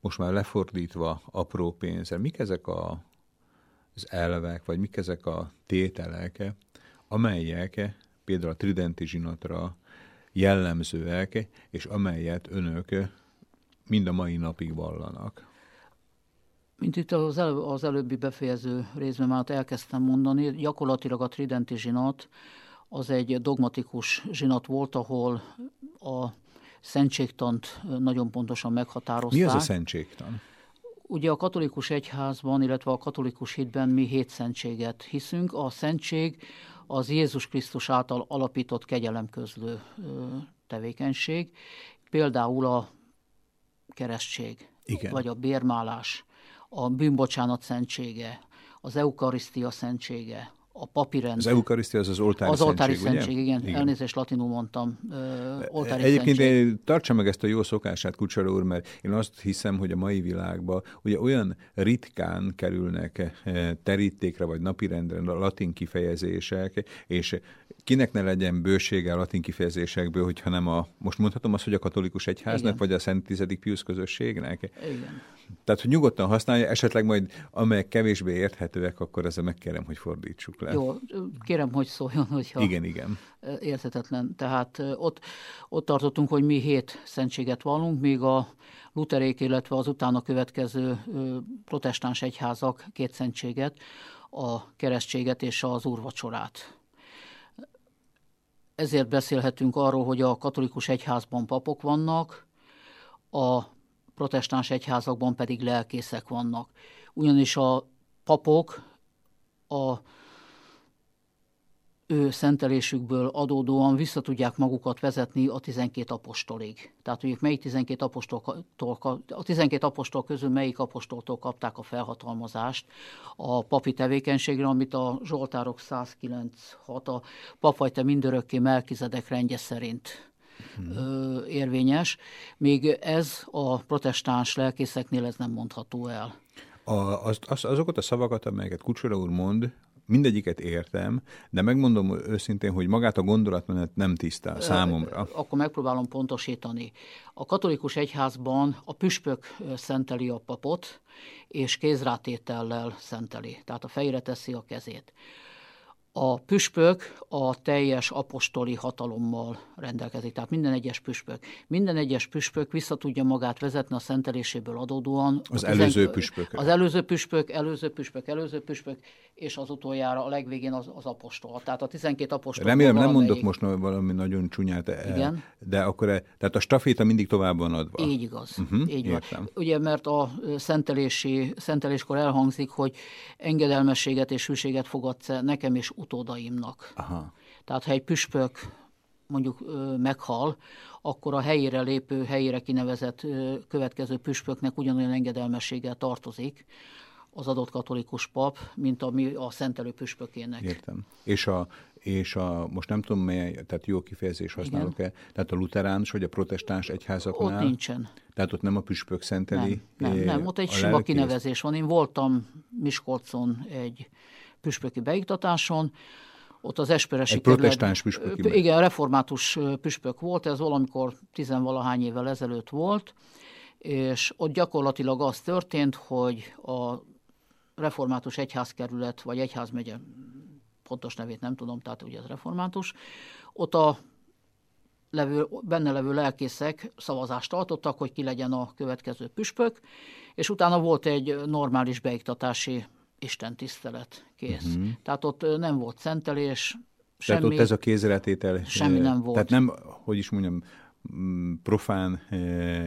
most már lefordítva apró pénzre, mik ezek a, az elvek, vagy mik ezek a tételek, amelyek például a tridenti zsinatra jellemzőek, és amelyet önök mind a mai napig vallanak. Mint itt az, elő, az előbbi befejező részben már elkezdtem mondani, gyakorlatilag a tridenti zsinat az egy dogmatikus zsinat volt, ahol a szentségtant nagyon pontosan meghatározták. Mi az a szentségtan? Ugye a katolikus egyházban, illetve a katolikus hitben mi hét szentséget hiszünk. A szentség az Jézus Krisztus által alapított kegyelemközlő tevékenység, például a keresztség, Igen. vagy a bérmálás, a bűnbocsánat szentsége, az eukarisztia szentsége, a papirend. Az eukarisztia az az oltári Az oltári szentség, szentség igen. igen. Elnézést, latinul mondtam. oltári Egyébként szentség. tartsa meg ezt a jó szokását, Kucsar úr, mert én azt hiszem, hogy a mai világban ugye olyan ritkán kerülnek terítékre vagy napirendre a latin kifejezések, és kinek ne legyen bősége a latin kifejezésekből, hogyha nem a, most mondhatom azt, hogy a katolikus egyháznak, Igen. vagy a Szent Tizedik Pius közösségnek? Igen. Tehát, hogy nyugodtan használja, esetleg majd amelyek kevésbé érthetőek, akkor ezzel megkérem, hogy fordítsuk le. Jó, kérem, hogy szóljon, hogyha igen, igen. érthetetlen. Tehát ott, ott tartottunk, hogy mi hét szentséget vallunk, míg a luterék, illetve az utána következő protestáns egyházak két szentséget, a keresztséget és az úrvacsorát ezért beszélhetünk arról, hogy a katolikus egyházban papok vannak, a protestáns egyházakban pedig lelkészek vannak. Ugyanis a papok a ő szentelésükből adódóan vissza tudják magukat vezetni a 12 apostolig. Tehát, hogy melyik 12 apostoltól, a 12 apostol közül melyik apostoltól kapták a felhatalmazást a papi tevékenységre, amit a Zsoltárok 109.6 a pap vagy te mindörökké Melkizedek rendje szerint hmm. érvényes, még ez a protestáns lelkészeknél ez nem mondható el. A, az, az, azokat a szavakat, amelyeket Kucsora úr mond, mindegyiket értem, de megmondom őszintén, hogy magát a gondolatmenet nem tisztá számomra. Akkor megpróbálom pontosítani. A katolikus egyházban a püspök szenteli a papot, és kézrátétellel szenteli, tehát a fejére teszi a kezét. A püspök a teljes apostoli hatalommal rendelkezik, tehát minden egyes püspök. Minden egyes püspök vissza tudja magát vezetni a szenteléséből adódóan. Az előző püspök. Az előző püspök, előző püspök, előző püspök, és az utoljára a legvégén az, az apostol. Tehát a 12 apostol. Remélem nem mondok most valami nagyon csúnyát, e, Igen. de akkor e, tehát a staféta mindig tovább van adva. Így igaz. Uh-huh, így értem. van. Ugye, mert a szentelési, szenteléskor elhangzik, hogy engedelmességet és hűséget fogadsz nekem és utódaimnak. Aha. Tehát ha egy püspök mondjuk meghal, akkor a helyére lépő, helyére kinevezett következő püspöknek ugyanolyan engedelmességgel tartozik az adott katolikus pap, mint ami a szentelő püspökének. Értem. És a, és a, most nem tudom, mely, tehát jó kifejezés használok-e, tehát a luteráns vagy a protestáns egyházaknál? Ott nincsen. Tehát ott nem a püspök szenteli? Nem, nem, nem ott egy sima lelkész? kinevezés van. Én voltam Miskolcon egy püspöki beiktatáson, ott az Esperesi Egy protestáns püspök. Igen, református püspök volt, ez valamikor tizenvalahány évvel ezelőtt volt, és ott gyakorlatilag az történt, hogy a református egyházkerület, vagy egyházmegye, pontos nevét nem tudom, tehát ugye ez református, ott a levő, benne levő lelkészek szavazást tartottak, hogy ki legyen a következő püspök, és utána volt egy normális beiktatási istentisztelet kész. Uh-huh. Tehát ott nem volt szentelés, semmi. Tehát ott ez a kézretétel. Semmi nem volt. Tehát nem, hogy is mondjam, profán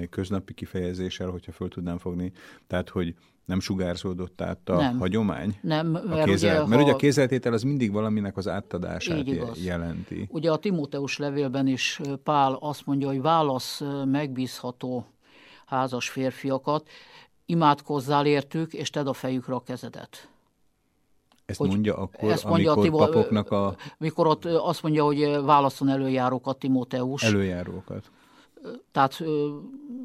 köznapi kifejezéssel, hogyha föl tudnám fogni, tehát hogy nem sugárzódott át a nem. hagyomány? Nem, mert, a kézzel, ugye, mert ha... ugye a kézzeltétel az mindig valaminek az átadását jelenti. Ugye a Timóteus levélben is Pál azt mondja, hogy válasz megbízható házas férfiakat, imádkozzál értük, és tedd a fejükre a kezedet. Ezt hogy mondja akkor, ezt mondja amikor a Timo, papoknak a... Mikor ott azt mondja, hogy válaszon előjárókat Timóteus. Előjárókat. Tehát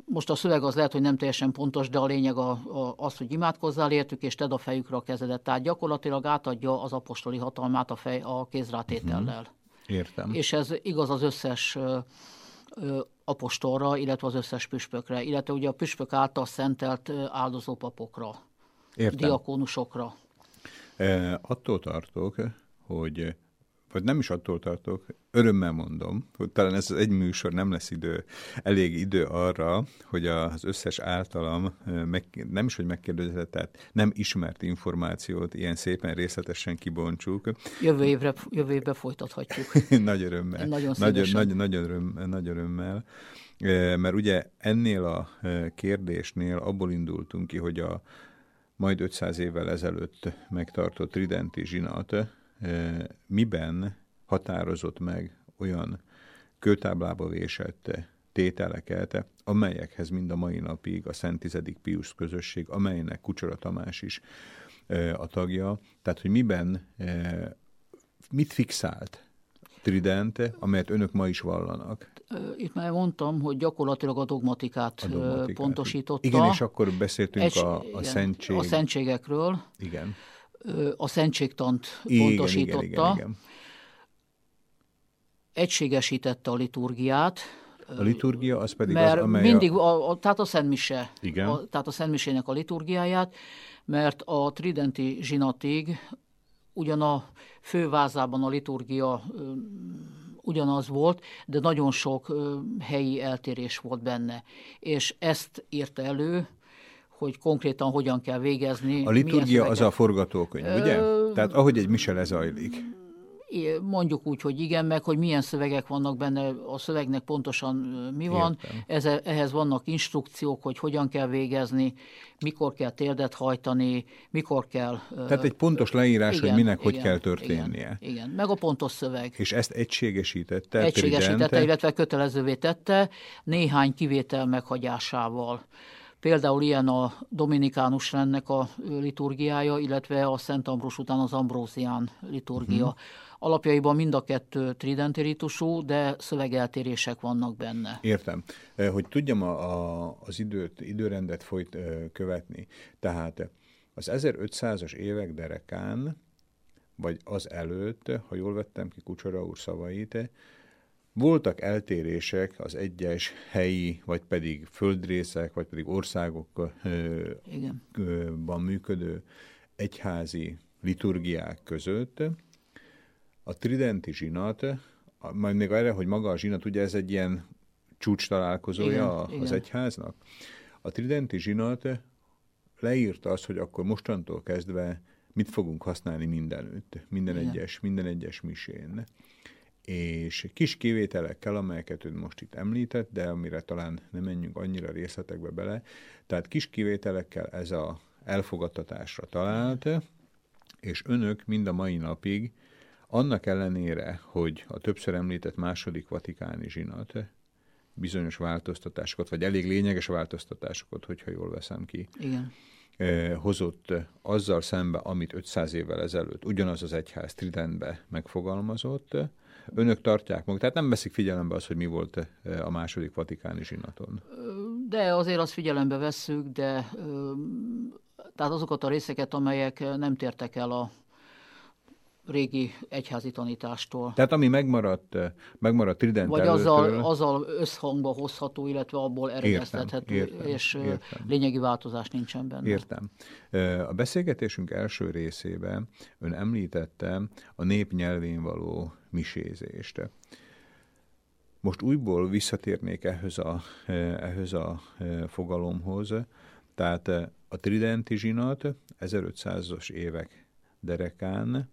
most a szöveg az lehet, hogy nem teljesen pontos, de a lényeg a, a, az, hogy imádkozzál értük, és tedd a fejükre a kezedet. Tehát gyakorlatilag átadja az apostoli hatalmát a, fej, a kézrátétellel. Uh-huh. Értem. És ez igaz az összes apostolra, illetve az összes püspökre, illetve ugye a püspök által szentelt áldozópapokra, Értem. diakónusokra. E, attól tartok, hogy vagy nem is attól tartok, örömmel mondom, hogy talán ez az egy műsor nem lesz idő, elég idő arra, hogy az összes általam meg, nem is, hogy megkérdezett, tehát nem ismert információt ilyen szépen részletesen kibontsuk. Jövő évre, jövő évre folytathatjuk. nagy örömmel. Nagyon nagy, nagy, nagy, öröm, nagy örömmel. Mert ugye ennél a kérdésnél abból indultunk ki, hogy a majd 500 évvel ezelőtt megtartott Tridenti zsinat miben határozott meg olyan kőtáblába vésett tételeket, amelyekhez mind a mai napig a Szent Tizedik Pius közösség, amelynek Kucsora Tamás is a tagja, tehát hogy miben, mit fixált Tridente, amelyet önök ma is vallanak? Itt már mondtam, hogy gyakorlatilag a dogmatikát, a dogmatikát. pontosította. Igen, és akkor beszéltünk Egy, a, a igen, szentség. A szentségekről. Igen a szentségtant pontosította. Igen, igen, igen. Egységesítette a liturgiát. A liturgia az pedig mert az, amely mindig, a, a, tehát a Szentmise, igen. A, tehát a Szentmisének a liturgiáját, mert a Tridenti zsinatig ugyan a fővázában a liturgia ugyanaz volt, de nagyon sok helyi eltérés volt benne. És ezt írta elő hogy konkrétan hogyan kell végezni. A liturgia az a forgatókönyv, ugye? Ö... Tehát ahogy egy mise lezajlik. Mondjuk úgy, hogy igen, meg hogy milyen szövegek vannak benne, a szövegnek pontosan mi van. Ez, ehhez vannak instrukciók, hogy hogyan kell végezni, mikor kell térdet hajtani, mikor kell... Tehát egy pontos leírás, igen, hogy minek igen, hogy kell történnie. Igen, igen, meg a pontos szöveg. És ezt egységesítette? Egységesítette, tridente. illetve kötelezővé tette néhány kivétel meghagyásával. Például ilyen a Dominikánus rendnek a liturgiája, illetve a Szent Ambrus után az Ambrózián liturgia. Uh-huh. Alapjaiban mind a kettő tridenti ritusú, de szövegeltérések vannak benne. Értem. Hogy tudjam a, a, az időt, időrendet folyt követni. Tehát az 1500-as évek derekán, vagy az előtt, ha jól vettem ki Kucsora úr szavait, voltak eltérések az egyes helyi, vagy pedig földrészek, vagy pedig országokban működő egyházi liturgiák között. A tridenti zsinat, majd még erre, hogy maga a zsinat, ugye ez egy ilyen csúcs találkozója igen, az igen. egyháznak. A tridenti zsinat leírta azt, hogy akkor mostantól kezdve mit fogunk használni mindenütt, minden igen. egyes, minden egyes misén és kis kivételekkel, amelyeket ön most itt említett, de amire talán nem menjünk annyira részletekbe bele, tehát kis kivételekkel ez a elfogadtatásra talált, és önök mind a mai napig, annak ellenére, hogy a többször említett második vatikáni zsinat bizonyos változtatásokat, vagy elég lényeges változtatásokat, hogyha jól veszem ki, Igen. hozott azzal szembe, amit 500 évvel ezelőtt ugyanaz az egyház Tridentbe megfogalmazott, önök tartják magukat, tehát nem veszik figyelembe az, hogy mi volt eh, a második vatikáni zsinaton. De azért azt figyelembe vesszük, de tehát azokat a részeket, amelyek nem tértek el a régi egyházi tanítástól. Tehát ami megmaradt, megmaradt Trident Vagy azzal, azzal összhangba hozható, illetve abból eredeztethető, értem, és értem. lényegi változás nincsen benne. Értem. A beszélgetésünk első részében ön említette a nép nyelvén való misézést. Most újból visszatérnék ehhez a, ehhez a fogalomhoz, tehát a tridenti zsinat 1500-as évek derekán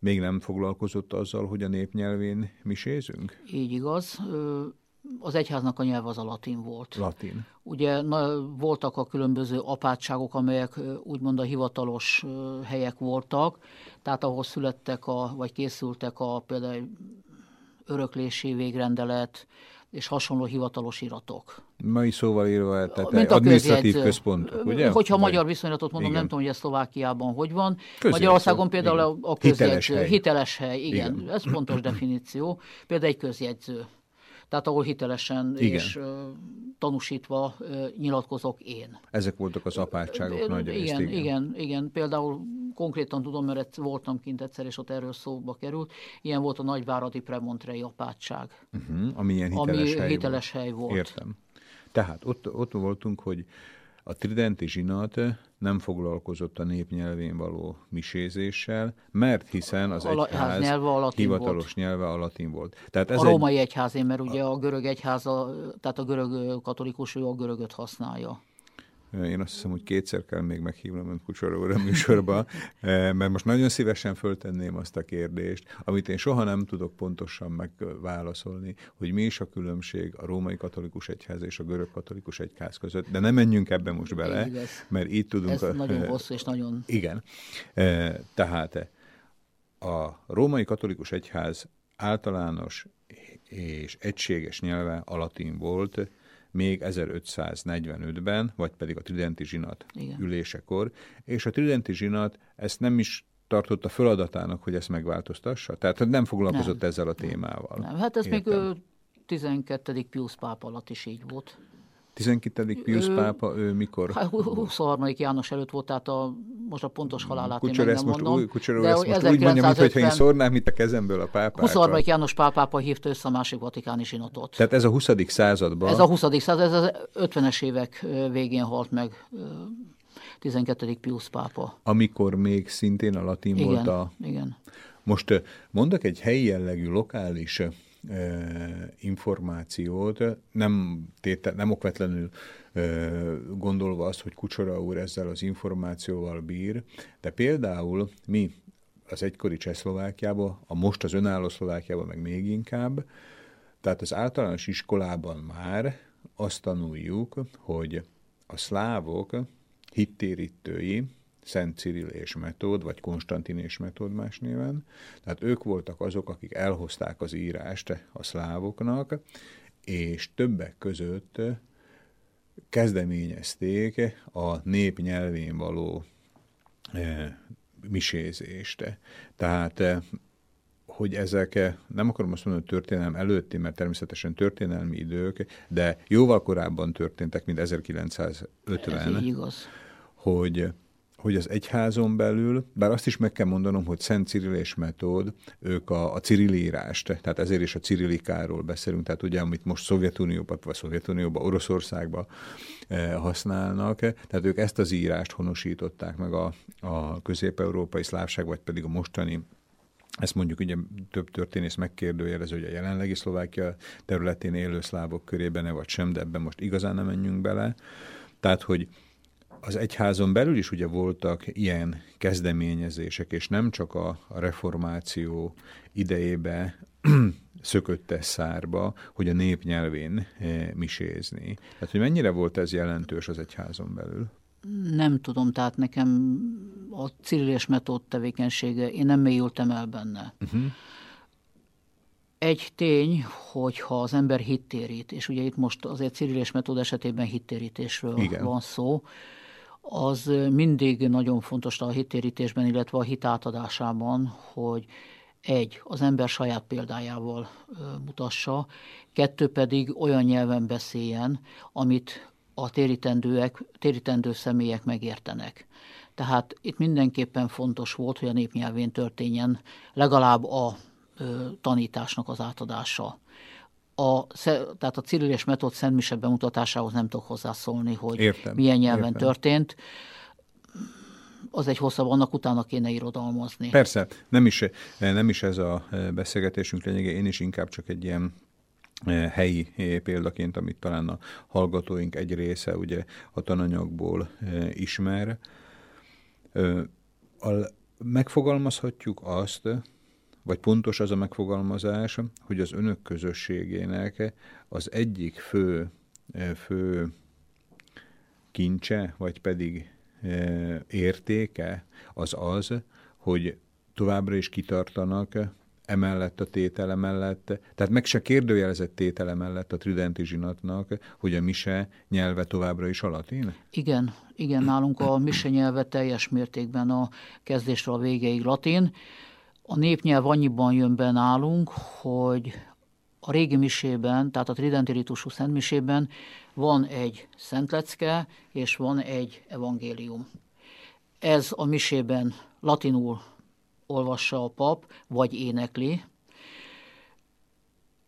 még nem foglalkozott azzal, hogy a népnyelvén misézünk? Így igaz. Az egyháznak a nyelv az a latin volt. Latin. Ugye na, voltak a különböző apátságok, amelyek úgymond a hivatalos helyek voltak, tehát ahol születtek, a, vagy készültek a például öröklési végrendelet, és hasonló hivatalos iratok. Mai szóval írva, tehát Mint adminisztratív központok, ugye? Hogyha Vagy? magyar viszonylatot mondom, igen. nem tudom, hogy ez Szlovákiában hogy van. Közjegyző. Magyarországon például igen. a közjegyző, hiteles hely, hiteles hely igen, igen. ez pontos definíció. Például egy közjegyző tehát ahol hitelesen Igen. és tanúsítva nyilatkozok én. Ezek voltak az apátságok nagy részt, igen, igen, igen, igen. Például konkrétan tudom, mert voltam kint egyszer, és ott erről szóba került. Ilyen volt a nagyváradi premontrei apátság. Uh-huh, ami ilyen hiteles, ami hely, hiteles volt. hely volt. Értem. Tehát ott, ott voltunk, hogy a tridenti zsinat nem foglalkozott a népnyelvén való misézéssel, mert hiszen az a egyház nyelve a hivatalos volt. nyelve a latin volt. Tehát ez a római egy... egyházé, mert ugye a görög egyház, tehát a görög katolikus, ő a görögöt használja. Én azt hiszem, hogy kétszer kell még meghívnom önt Kucsora úr a műsorba, eh, mert most nagyon szívesen föltenném azt a kérdést, amit én soha nem tudok pontosan megválaszolni, hogy mi is a különbség a római katolikus egyház és a görög katolikus egyház között, de nem menjünk ebbe most bele, mert itt tudunk... Ez a, nagyon hosszú és nagyon... Igen. Eh, tehát a római katolikus egyház általános és egységes nyelve a latin volt, még 1545-ben, vagy pedig a Tridenti zsinat Igen. ülésekor, és a Tridenti zsinat ezt nem is tartotta feladatának, hogy ezt megváltoztassa? Tehát nem foglalkozott nem. ezzel a témával. Nem, hát ez Értem. még 12. Pius pápa alatt is így volt. 12. Pius ő, pápa, ő mikor? 23. Hát, János előtt volt, tehát a, most a pontos halálát Kucsor én nem most mondom. Új, Kucsor, de ezt most úgy mondja, mintha én szórnám itt a kezemből a pápát. 23. János pápápa hívta össze a másik vatikáni zsinatot. Tehát ez a 20. században? Ez a 20. század, ez az 50-es évek végén halt meg 12. Pius pápa. Amikor még szintén a latin igen, volt a... Igen. Most mondok egy helyi jellegű, lokális információt, nem, tétel, nem okvetlenül gondolva azt, hogy Kucsora úr ezzel az információval bír, de például mi az egykori Csehszlovákiában, a most az önálló Szlovákiában meg még inkább, tehát az általános iskolában már azt tanuljuk, hogy a szlávok hittérítői, Szent Cyril és Metód, vagy Konstantin és Metód más néven. Tehát ők voltak azok, akik elhozták az írást a szlávoknak, és többek között kezdeményezték a nép nyelvén való e, misézést. Tehát e, hogy ezek, nem akarom azt mondani, hogy történelem előtti, mert természetesen történelmi idők, de jóval korábban történtek, mint 1950. Ez igaz. Hogy hogy az egyházon belül, bár azt is meg kell mondanom, hogy Szent Cyril és Metód, ők a, a cirilírást, tehát ezért is a cirilikáról beszélünk, tehát ugye, amit most Szovjetunióban, vagy Szovjetunióban, Oroszországban eh, használnak, tehát ők ezt az írást honosították meg a, a közép-európai szlávság, vagy pedig a mostani ezt mondjuk ugye több történész megkérdőjelez, hogy a jelenlegi Szlovákia területén élő szlávok körében vagy sem, de ebben most igazán nem menjünk bele. Tehát, hogy az egyházon belül is ugye voltak ilyen kezdeményezések, és nem csak a, reformáció idejébe szökötte szárba, hogy a nép nyelvén eh, misézni. Tehát, hogy mennyire volt ez jelentős az egyházon belül? Nem tudom, tehát nekem a cirilés metód tevékenysége, én nem mélyültem el benne. Uh-huh. Egy tény, hogyha az ember hittérít, és ugye itt most azért cirilés metód esetében hittérítésről Igen. van szó, az mindig nagyon fontos a hitérítésben, illetve a hitátadásában, hogy egy, az ember saját példájával mutassa, kettő pedig olyan nyelven beszéljen, amit a térítendőek, térítendő személyek megértenek. Tehát itt mindenképpen fontos volt, hogy a népnyelvén történjen legalább a tanításnak az átadása. A, tehát a Cyril és Metod Szentmise bemutatásához nem tudok hozzászólni, hogy értem, milyen nyelven értem. történt az egy hosszabb, annak utána kéne irodalmazni. Persze, nem is, nem is ez a beszélgetésünk lényege, én is inkább csak egy ilyen e, helyi e, példaként, amit talán a hallgatóink egy része ugye a tananyagból e, ismer. Megfogalmazhatjuk azt, vagy pontos az a megfogalmazás, hogy az önök közösségének az egyik fő, fő kincse, vagy pedig értéke az az, hogy továbbra is kitartanak emellett a tétele mellett, tehát meg se kérdőjelezett tétele mellett a tridenti zsinatnak, hogy a mise nyelve továbbra is a latin? Igen, igen, nálunk a mise nyelve teljes mértékben a kezdésről a végéig latin. A népnyelv annyiban jön be nálunk, hogy a régi misében, tehát a tridenti ritusú szentmisében van egy szentlecke, és van egy evangélium. Ez a misében latinul olvassa a pap, vagy énekli,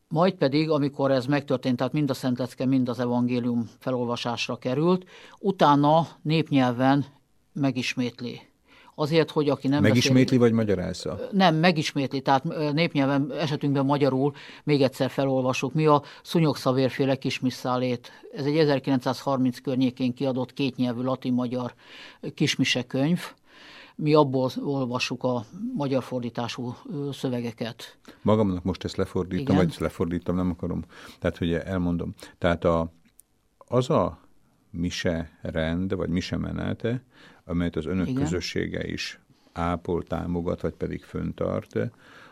majd pedig, amikor ez megtörtént, tehát mind a Szentlecke, mind az evangélium felolvasásra került, utána népnyelven megismétli azért, hogy aki nem Megismétli beszél, vagy magyarázza? Nem, megismétli, tehát népnyelven esetünkben magyarul még egyszer felolvasok. Mi a szúnyokszavérféle kismisszálét. Ez egy 1930 környékén kiadott kétnyelvű latin-magyar kismise könyv. Mi abból olvassuk a magyar fordítású szövegeket. Magamnak most ezt lefordítom, Igen. vagy ezt lefordítom, nem akarom. Tehát, hogy elmondom. Tehát a, az a mise rend, vagy mise menete, amelyet az önök Igen. közössége is ápol, támogat, vagy pedig föntart,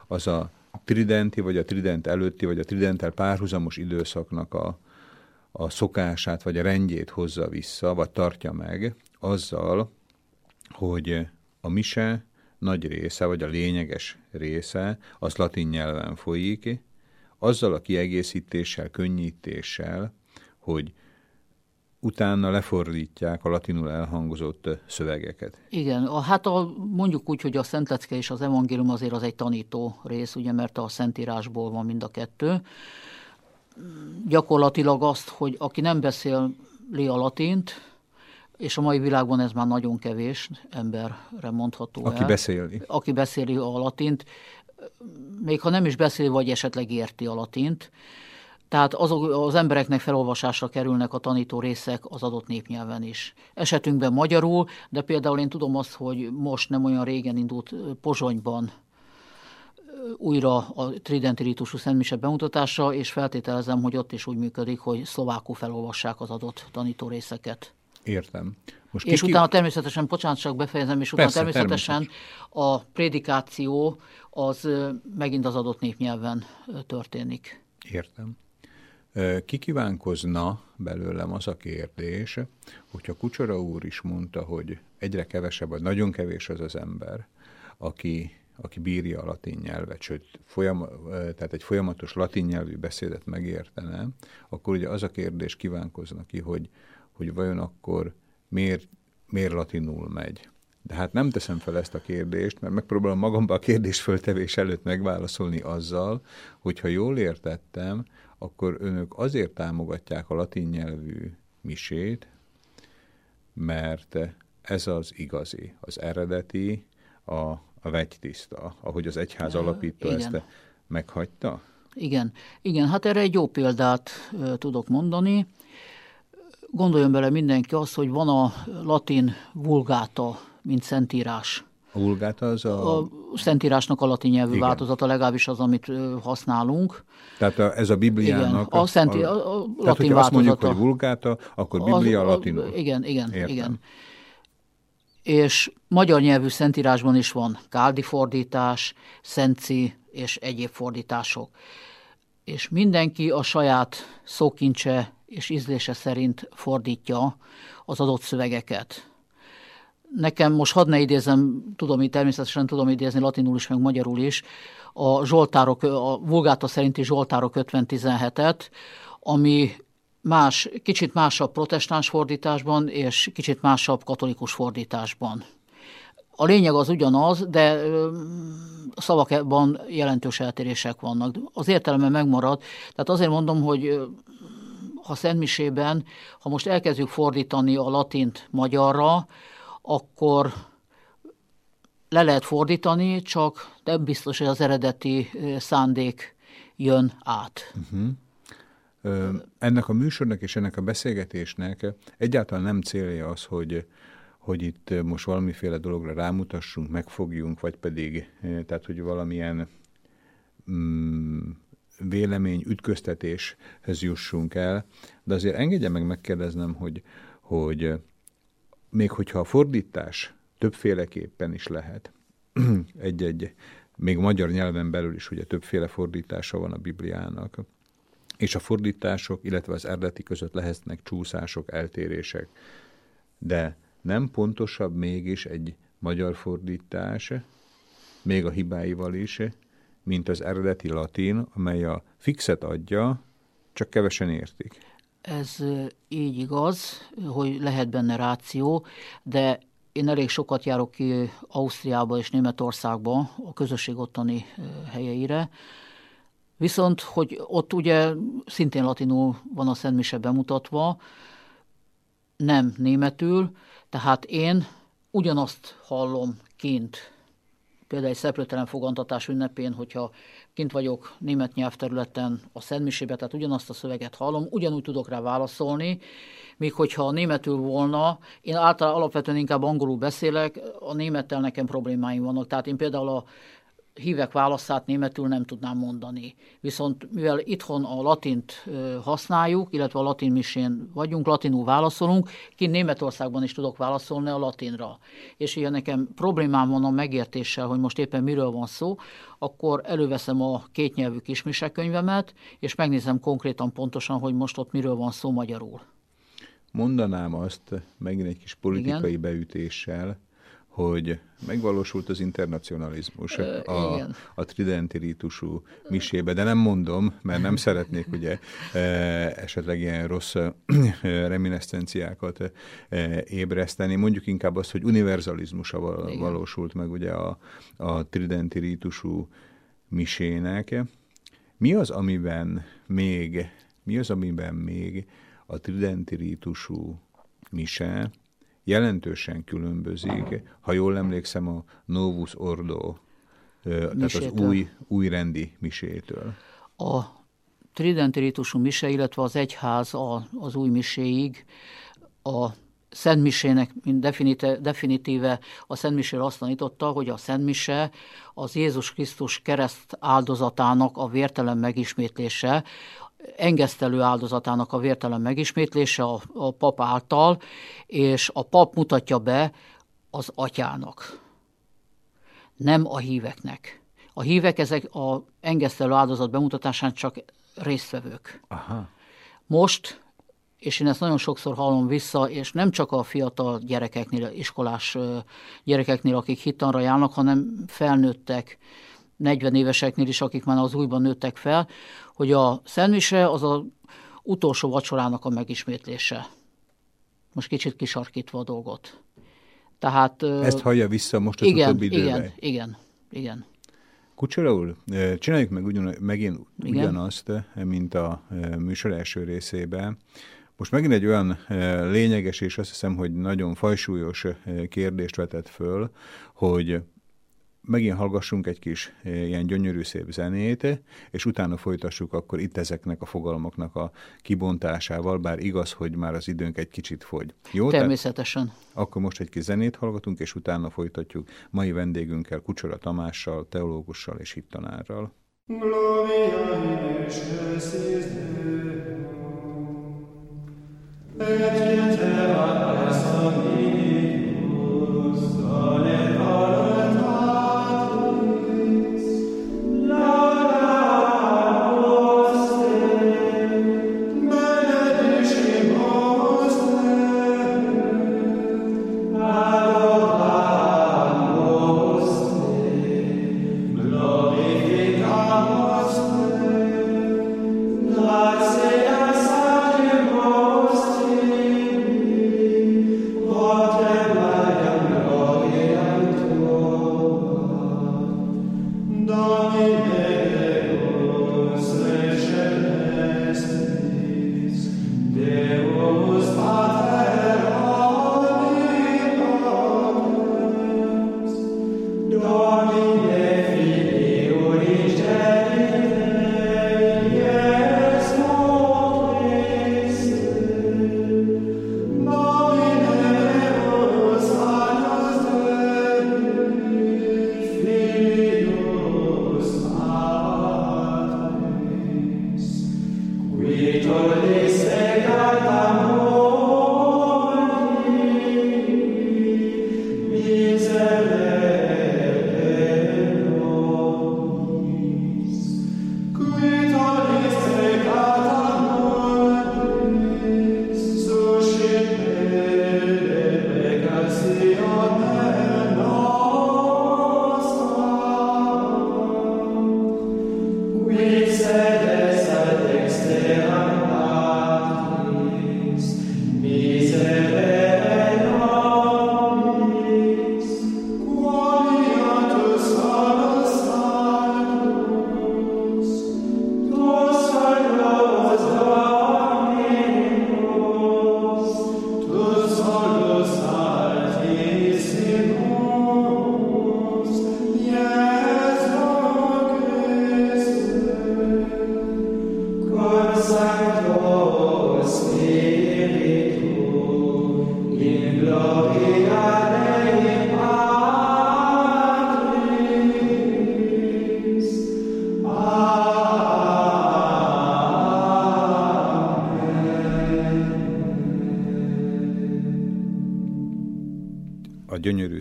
az a tridenti, vagy a trident előtti, vagy a tridenttel párhuzamos időszaknak a, a szokását, vagy a rendjét hozza vissza, vagy tartja meg, azzal, hogy a mise nagy része, vagy a lényeges része, az latin nyelven folyik, azzal a kiegészítéssel, könnyítéssel, hogy utána lefordítják a latinul elhangozott szövegeket. Igen, a, hát a, mondjuk úgy, hogy a Szentlecke és az evangélium azért az egy tanító rész, ugye, mert a Szentírásból van mind a kettő. Gyakorlatilag azt, hogy aki nem beszéli a latint, és a mai világban ez már nagyon kevés emberre mondható Aki el. beszéli. Aki beszéli a latint, még ha nem is beszéli, vagy esetleg érti a latint, tehát azok, az embereknek felolvasásra kerülnek a tanító részek az adott népnyelven is. Esetünkben magyarul, de például én tudom azt, hogy most nem olyan régen indult Pozsonyban újra a tridenti ritusú szentmise bemutatása, és feltételezem, hogy ott is úgy működik, hogy szlovákul felolvassák az adott tanító részeket. Értem. Most és kiki... utána természetesen, bocsánat, csak befejezem, és utána Persze, természetesen a prédikáció az megint az adott népnyelven történik. Értem. Kikívánkozna belőlem az a kérdés, hogyha Kucsora úr is mondta, hogy egyre kevesebb, vagy nagyon kevés az az ember, aki, aki bírja a latin nyelvet, sőt, folyam, tehát egy folyamatos latin nyelvű beszédet megértene, akkor ugye az a kérdés kívánkozna ki, hogy, hogy vajon akkor miért, miért latinul megy. De hát nem teszem fel ezt a kérdést, mert megpróbálom magamba a kérdés föltevés előtt megválaszolni azzal, hogyha jól értettem, akkor önök azért támogatják a latin nyelvű misét, mert ez az igazi, az eredeti, a, a vegytiszta, ahogy az egyház alapító Igen. ezt meghagyta? Igen, igen, hát erre egy jó példát ö, tudok mondani. Gondoljon bele mindenki azt, hogy van a latin vulgáta, mint szentírás. A vulgáta az a... A Szentírásnak a latin nyelvű Igen. változata, legalábbis az, amit használunk. Tehát a, ez a Bibliának... Igen, a, Szenti, a, a, a latin tehát, változata. azt mondjuk, hogy vulgáta, akkor Biblia az, latinul. Igen, igen, Értem. igen. És magyar nyelvű szentírásban is van káldi fordítás, szenci és egyéb fordítások. És mindenki a saját szókincse és ízlése szerint fordítja az adott szövegeket nekem most hadd ne idézem, tudom, természetesen tudom idézni latinul is, meg magyarul is, a Zsoltárok, a Vulgáta szerinti Zsoltárok 50-17-et, ami más, kicsit másabb protestáns fordításban, és kicsit másabb katolikus fordításban. A lényeg az ugyanaz, de szavakban jelentős eltérések vannak. Az értelme megmarad. Tehát azért mondom, hogy ha Szentmisében, ha most elkezdjük fordítani a latint magyarra, akkor le lehet fordítani, csak nem biztos, hogy az eredeti szándék jön át. Uh-huh. Ö, ennek a műsornak és ennek a beszélgetésnek egyáltalán nem célja az, hogy hogy itt most valamiféle dologra rámutassunk, megfogjunk, vagy pedig, tehát hogy valamilyen mm, vélemény ütköztetéshez jussunk el, de azért engedje meg megkérdeznem, hogy, hogy még hogyha a fordítás többféleképpen is lehet, egy-egy, még magyar nyelven belül is ugye többféle fordítása van a Bibliának, és a fordítások, illetve az eredeti között lehetnek csúszások, eltérések, de nem pontosabb mégis egy magyar fordítás, még a hibáival is, mint az eredeti latin, amely a fixet adja, csak kevesen értik. Ez így igaz, hogy lehet benne ráció, de én elég sokat járok ki Ausztriába és Németországba, a közösség ottani helyeire, viszont, hogy ott ugye szintén latinul van a Szentmise bemutatva, nem németül, tehát én ugyanazt hallom kint, például egy szeplőtelen fogantatás ünnepén, hogyha kint vagyok német nyelvterületen a Szentmisébe, tehát ugyanazt a szöveget hallom, ugyanúgy tudok rá válaszolni, míg hogyha németül volna, én általában alapvetően inkább angolul beszélek, a némettel nekem problémáim vannak. Tehát én például a hívek válaszát németül nem tudnám mondani. Viszont mivel itthon a latint használjuk, illetve a latin misén vagyunk, latinul válaszolunk, kint Németországban is tudok válaszolni a latinra. És ilyen nekem problémám van a megértéssel, hogy most éppen miről van szó, akkor előveszem a kétnyelvű kismisekönyvemet, és megnézem konkrétan pontosan, hogy most ott miről van szó magyarul. Mondanám azt megint egy kis politikai Igen? beütéssel, hogy megvalósult az internacionalizmus a, a tridenti rítusú misébe, de nem mondom, mert nem szeretnék ugye esetleg ilyen rossz reminiszenciákat ébreszteni. Mondjuk inkább azt, hogy univerzalizmusa valósult meg ugye a, a tridenti rítusú misének. Mi az, amiben még, mi az, amiben még a tridenti rítusú mise jelentősen különbözik, ha jól emlékszem, a Novus Ordo, Misétől. tehát az új, új rendi misétől. A tridenti ritusú mise, illetve az egyház az új miséig a Szent Misének definitíve a Szent Miséről azt tanította, hogy a Szent Mise az Jézus Krisztus kereszt áldozatának a vértelen megismétlése, engesztelő áldozatának a vértelen megismétlése a, a pap által, és a pap mutatja be az atyának, nem a híveknek. A hívek ezek a engesztelő áldozat bemutatásán csak résztvevők. Aha. Most, és én ezt nagyon sokszor hallom vissza, és nem csak a fiatal gyerekeknél, iskolás gyerekeknél, akik hittanra járnak, hanem felnőttek, 40 éveseknél is, akik már az újban nőttek fel, hogy a szentmise az az utolsó vacsorának a megismétlése. Most kicsit kisarkítva a dolgot. Tehát, Ezt hallja vissza most az igen, utóbbi időben? Igen, igen, igen. Kucsora úr, csináljuk meg ugyan, megint igen? ugyanazt, mint a műsor első részében. Most megint egy olyan lényeges és azt hiszem, hogy nagyon fajsúlyos kérdést vetett föl, hogy megint hallgassunk egy kis eh, ilyen gyönyörű szép zenét, és utána folytassuk akkor itt ezeknek a fogalmaknak a kibontásával, bár igaz, hogy már az időnk egy kicsit fogy. Jó? Természetesen. Tehát akkor most egy kis zenét hallgatunk, és utána folytatjuk mai vendégünkkel, Kucsora Tamással, teológussal és hittanárral. Gloria in excelsis Deo,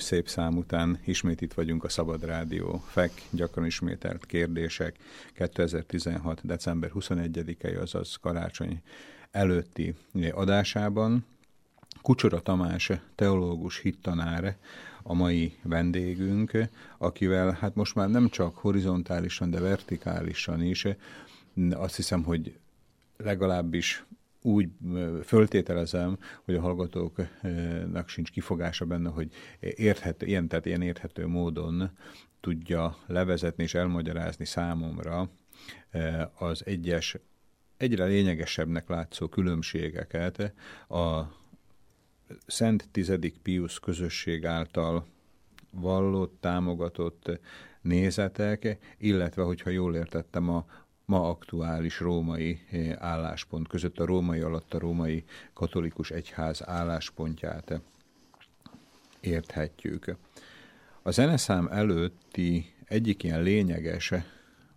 szép szám után ismét itt vagyunk a Szabad Rádió FEK, gyakran ismételt kérdések 2016. december 21-i, azaz karácsony előtti adásában. Kucsora Tamás, teológus hittanár, a mai vendégünk, akivel hát most már nem csak horizontálisan, de vertikálisan is, azt hiszem, hogy legalábbis úgy föltételezem, hogy a hallgatóknak sincs kifogása benne, hogy érthető, ilyen, tehát ilyen érthető módon tudja levezetni és elmagyarázni számomra az egyes, egyre lényegesebbnek látszó különbségeket a Szent Tizedik Pius közösség által vallott, támogatott nézetek, illetve, hogyha jól értettem, a ma aktuális római eh, álláspont között, a római alatt a római katolikus egyház álláspontját érthetjük. A zeneszám előtti egyik ilyen lényeges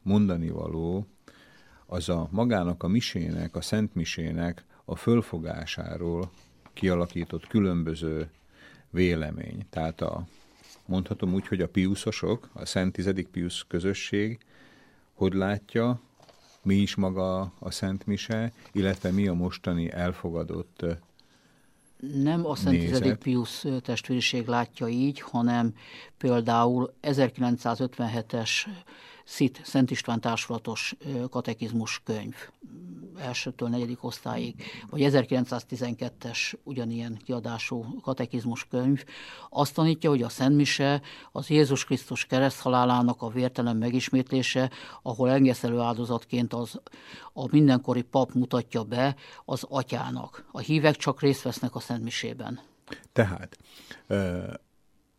mondani való az a magának a misének, a szent misének a fölfogásáról kialakított különböző vélemény. Tehát a, mondhatom úgy, hogy a piuszosok, a Szent Tizedik Piusz közösség hogy látja mi is maga a Szent Mise, illetve mi a mostani elfogadott nem a Szent Tizedik Pius testvériség látja így, hanem például 1957-es SZIT, Szent István társulatos katekizmus könyv elsőtől negyedik osztályig, vagy 1912-es ugyanilyen kiadású katekizmus könyv, azt tanítja, hogy a Szent Mise az Jézus Krisztus kereszthalálának a vértelen megismétlése, ahol engesztelő áldozatként az a mindenkori pap mutatja be az atyának. A hívek csak részt vesznek a Szent Misében. Tehát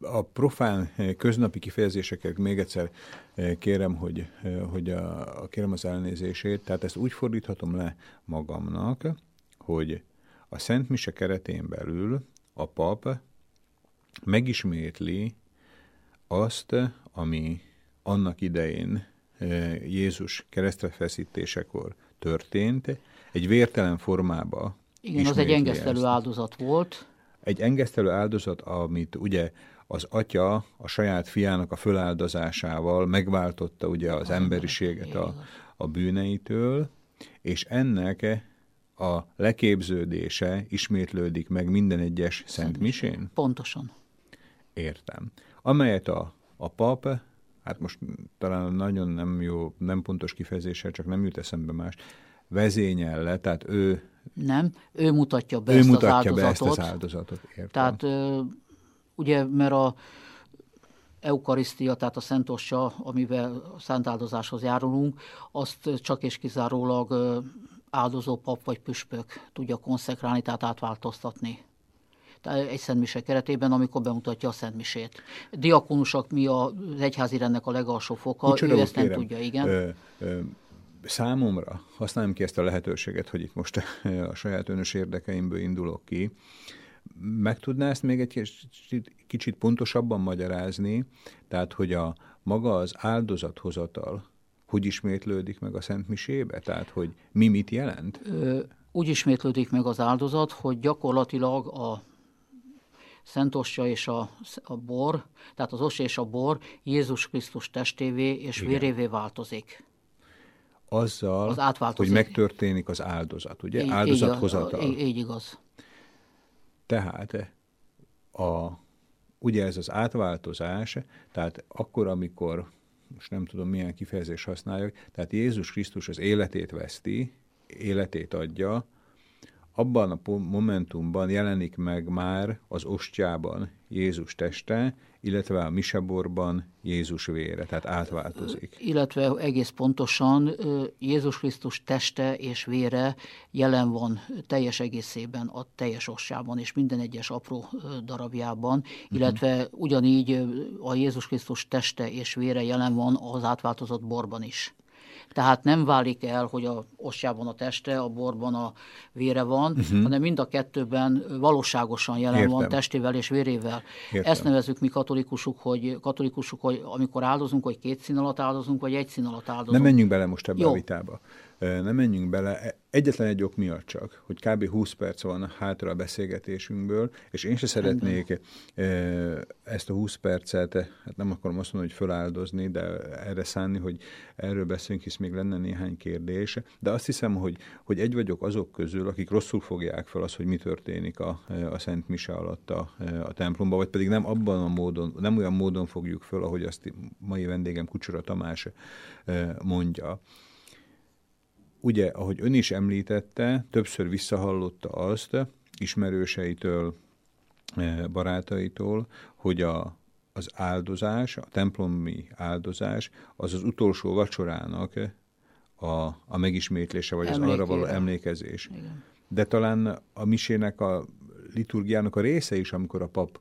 a profán eh, köznapi kifejezéseket még egyszer eh, kérem, hogy, eh, hogy a, kérem az elnézését, tehát ezt úgy fordíthatom le magamnak, hogy a Szent Mise keretén belül a pap megismétli azt, ami annak idején Jézus keresztrefeszítésekor történt, egy vértelen formába. Igen, az egy engesztelő ezt. áldozat volt. Egy engesztelő áldozat, amit ugye az atya a saját fiának a föláldozásával megváltotta ugye az emberiséget a, a bűneitől, és ennek a leképződése ismétlődik meg minden egyes Szent Misén? Pontosan. Értem. Amelyet a, a pap, hát most talán nagyon nem jó, nem pontos kifejezéssel, csak nem jut eszembe más, vezényel le, tehát ő... Nem, ő mutatja be, ő ezt, mutatja az be ezt az áldozatot. Értem. Tehát ugye, mert a eukarisztia, tehát a szentosja, amivel a szentáldozáshoz járulunk, azt csak és kizárólag áldozó pap vagy püspök tudja konszekrálni, tehát átváltoztatni egy szentmise keretében, amikor bemutatja a szentmisét. Diakonusak mi az egyházi rendnek a legalsó foka, Micsoda ő ezt nem kérem, tudja, igen. Ö, ö, számomra, használjam ki ezt a lehetőséget, hogy itt most a saját önös érdekeimből indulok ki, meg tudná ezt még egy kicsit, kicsit pontosabban magyarázni, tehát hogy a maga az áldozathozatal hogy ismétlődik meg a Szent Misébe? Tehát, hogy mi mit jelent? Úgy ismétlődik meg az áldozat, hogy gyakorlatilag a Szent Osja és a, a bor, tehát az osja és a bor Jézus Krisztus testévé és Igen. vérévé változik. Azzal, az hogy megtörténik az áldozat, ugye? Így, Áldozathozatal. Így, így igaz. Tehát a, ugye ez az átváltozás, tehát akkor, amikor, most nem tudom milyen kifejezés használjak, tehát Jézus Krisztus az életét veszti, életét adja, abban a momentumban jelenik meg már az ostjában Jézus teste, illetve a miseborban Jézus vére, tehát átváltozik. Illetve egész pontosan Jézus Krisztus teste és vére jelen van teljes egészében a teljes ossában és minden egyes apró darabjában, mhm. illetve uh-huh. ugyanígy a Jézus Krisztus teste és vére jelen van az átváltozott borban is. Tehát nem válik el, hogy a osjában a teste, a borban a vére van, uh-huh. hanem mind a kettőben valóságosan jelen Értem. van testével és vérével. Értem. Ezt nevezük mi katolikusok, hogy katolikusok, hogy amikor áldozunk, hogy két szín alatt áldozunk, vagy egy szín alatt áldozunk. Nem menjünk bele most ebbe Jó. a vitába. Nem menjünk bele. Egyetlen egy ok miatt csak, hogy kb. 20 perc van hátra a beszélgetésünkből, és én se szeretnék ezt a 20 percet, hát nem akarom azt mondani, hogy feláldozni, de erre szánni, hogy erről beszélünk, hisz még lenne néhány kérdés, de azt hiszem, hogy, hogy egy vagyok azok közül, akik rosszul fogják fel azt, hogy mi történik a, a Szent Mise alatt a, a templomban, vagy pedig nem abban a módon, nem olyan módon fogjuk föl, ahogy azt mai vendégem Kucsora Tamás mondja ugye, ahogy ön is említette, többször visszahallotta azt ismerőseitől, eh, barátaitól, hogy a, az áldozás, a templomi áldozás, az az utolsó vacsorának a, a megismétlése, vagy az arra való emlékezés. Igen. De talán a misének, a liturgiának a része is, amikor a pap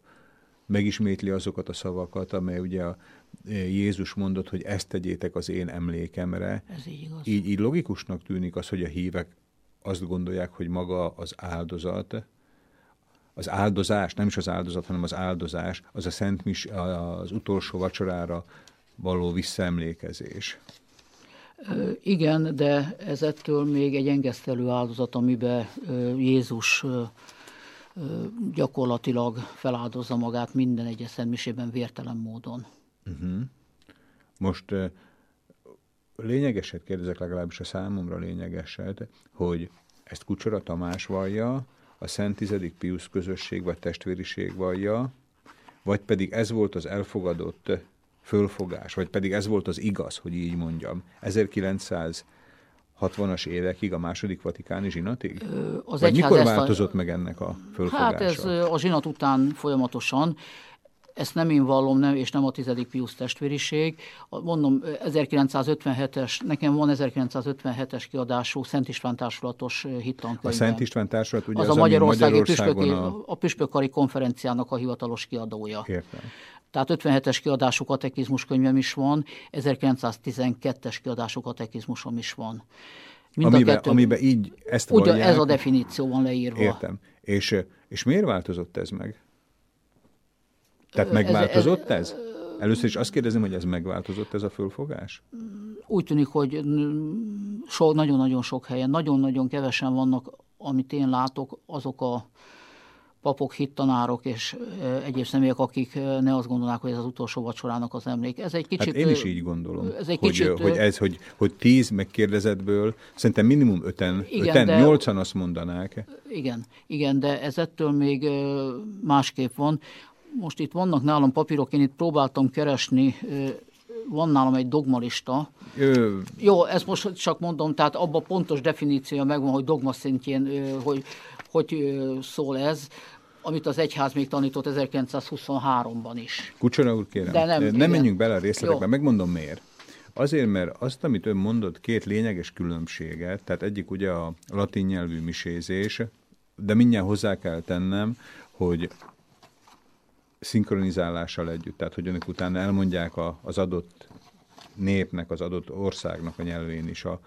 megismétli azokat a szavakat, amely ugye a Jézus mondott, hogy ezt tegyétek az én emlékemre. Ez így igaz. Így, így logikusnak tűnik az, hogy a hívek azt gondolják, hogy maga az áldozat, az áldozás, nem is az áldozat, hanem az áldozás, az a Szent Mis, az utolsó vacsorára való visszaemlékezés. Igen, de ez ettől még egy engesztelő áldozat, amiben Jézus gyakorlatilag feláldozza magát minden egyes szentmisében vértelen módon. Uh-huh. Most uh, lényegeset kérdezek, legalábbis a számomra lényegeset, hogy ezt Kucsora Tamás vallja, a Szent Tizedik Piusz közösség vagy testvériség vallja, vagy pedig ez volt az elfogadott fölfogás, vagy pedig ez volt az igaz, hogy így mondjam. 1900 60-as évekig, a második vatikáni zsinatig? Az Vagy mikor változott a... meg ennek a fölfogása? Hát ez a zsinat után folyamatosan ezt nem én vallom, nem, és nem a tizedik Piusz testvériség. Mondom, 1957-es, nekem van 1957-es kiadású Szent István társulatos hittankönyvem. A Szent István társulat ugye az, az a Magyarországi püspöki, a... a püspökari konferenciának a hivatalos kiadója. Értem. Tehát 57-es kiadású katekizmus könyvem is van, 1912-es kiadású katekizmusom is van. Mind amiben, a kettő, amiben így ezt Ugye ez a definíció van leírva. Értem. És, és miért változott ez meg? Tehát megváltozott ez? ez? Először is azt kérdezem, hogy ez megváltozott ez a fölfogás? Úgy tűnik, hogy so, nagyon-nagyon sok helyen, nagyon-nagyon kevesen vannak, amit én látok, azok a papok, hittanárok és egyéb személyek, akik ne azt gondolnák, hogy ez az utolsó vacsorának az emlék. Ez egy kicsit... Hát én is így gondolom, ez egy hogy, kicsit, hogy ez, hogy, hogy tíz megkérdezetből, szerintem minimum öten, igen, öten de, nyolcan azt mondanák. Igen, igen, de ez ettől még másképp van. Most itt vannak nálam papírok, én itt próbáltam keresni, van nálam egy dogmalista. Ö... Jó, ezt most csak mondom, tehát abban pontos definíciója megvan, hogy dogma szintjén, hogy, hogy szól ez. Amit az egyház még tanított 1923-ban is. Kucsora úr, kérem, De nem, nem menjünk bele a részletekbe, Jó. megmondom miért. Azért, mert azt, amit ön mondott, két lényeges különbséget, tehát egyik ugye a latin nyelvű misézés, de mindjárt hozzá kell tennem, hogy szinkronizálással együtt, tehát hogy önök utána elmondják a, az adott népnek, az adott országnak a nyelvén is a,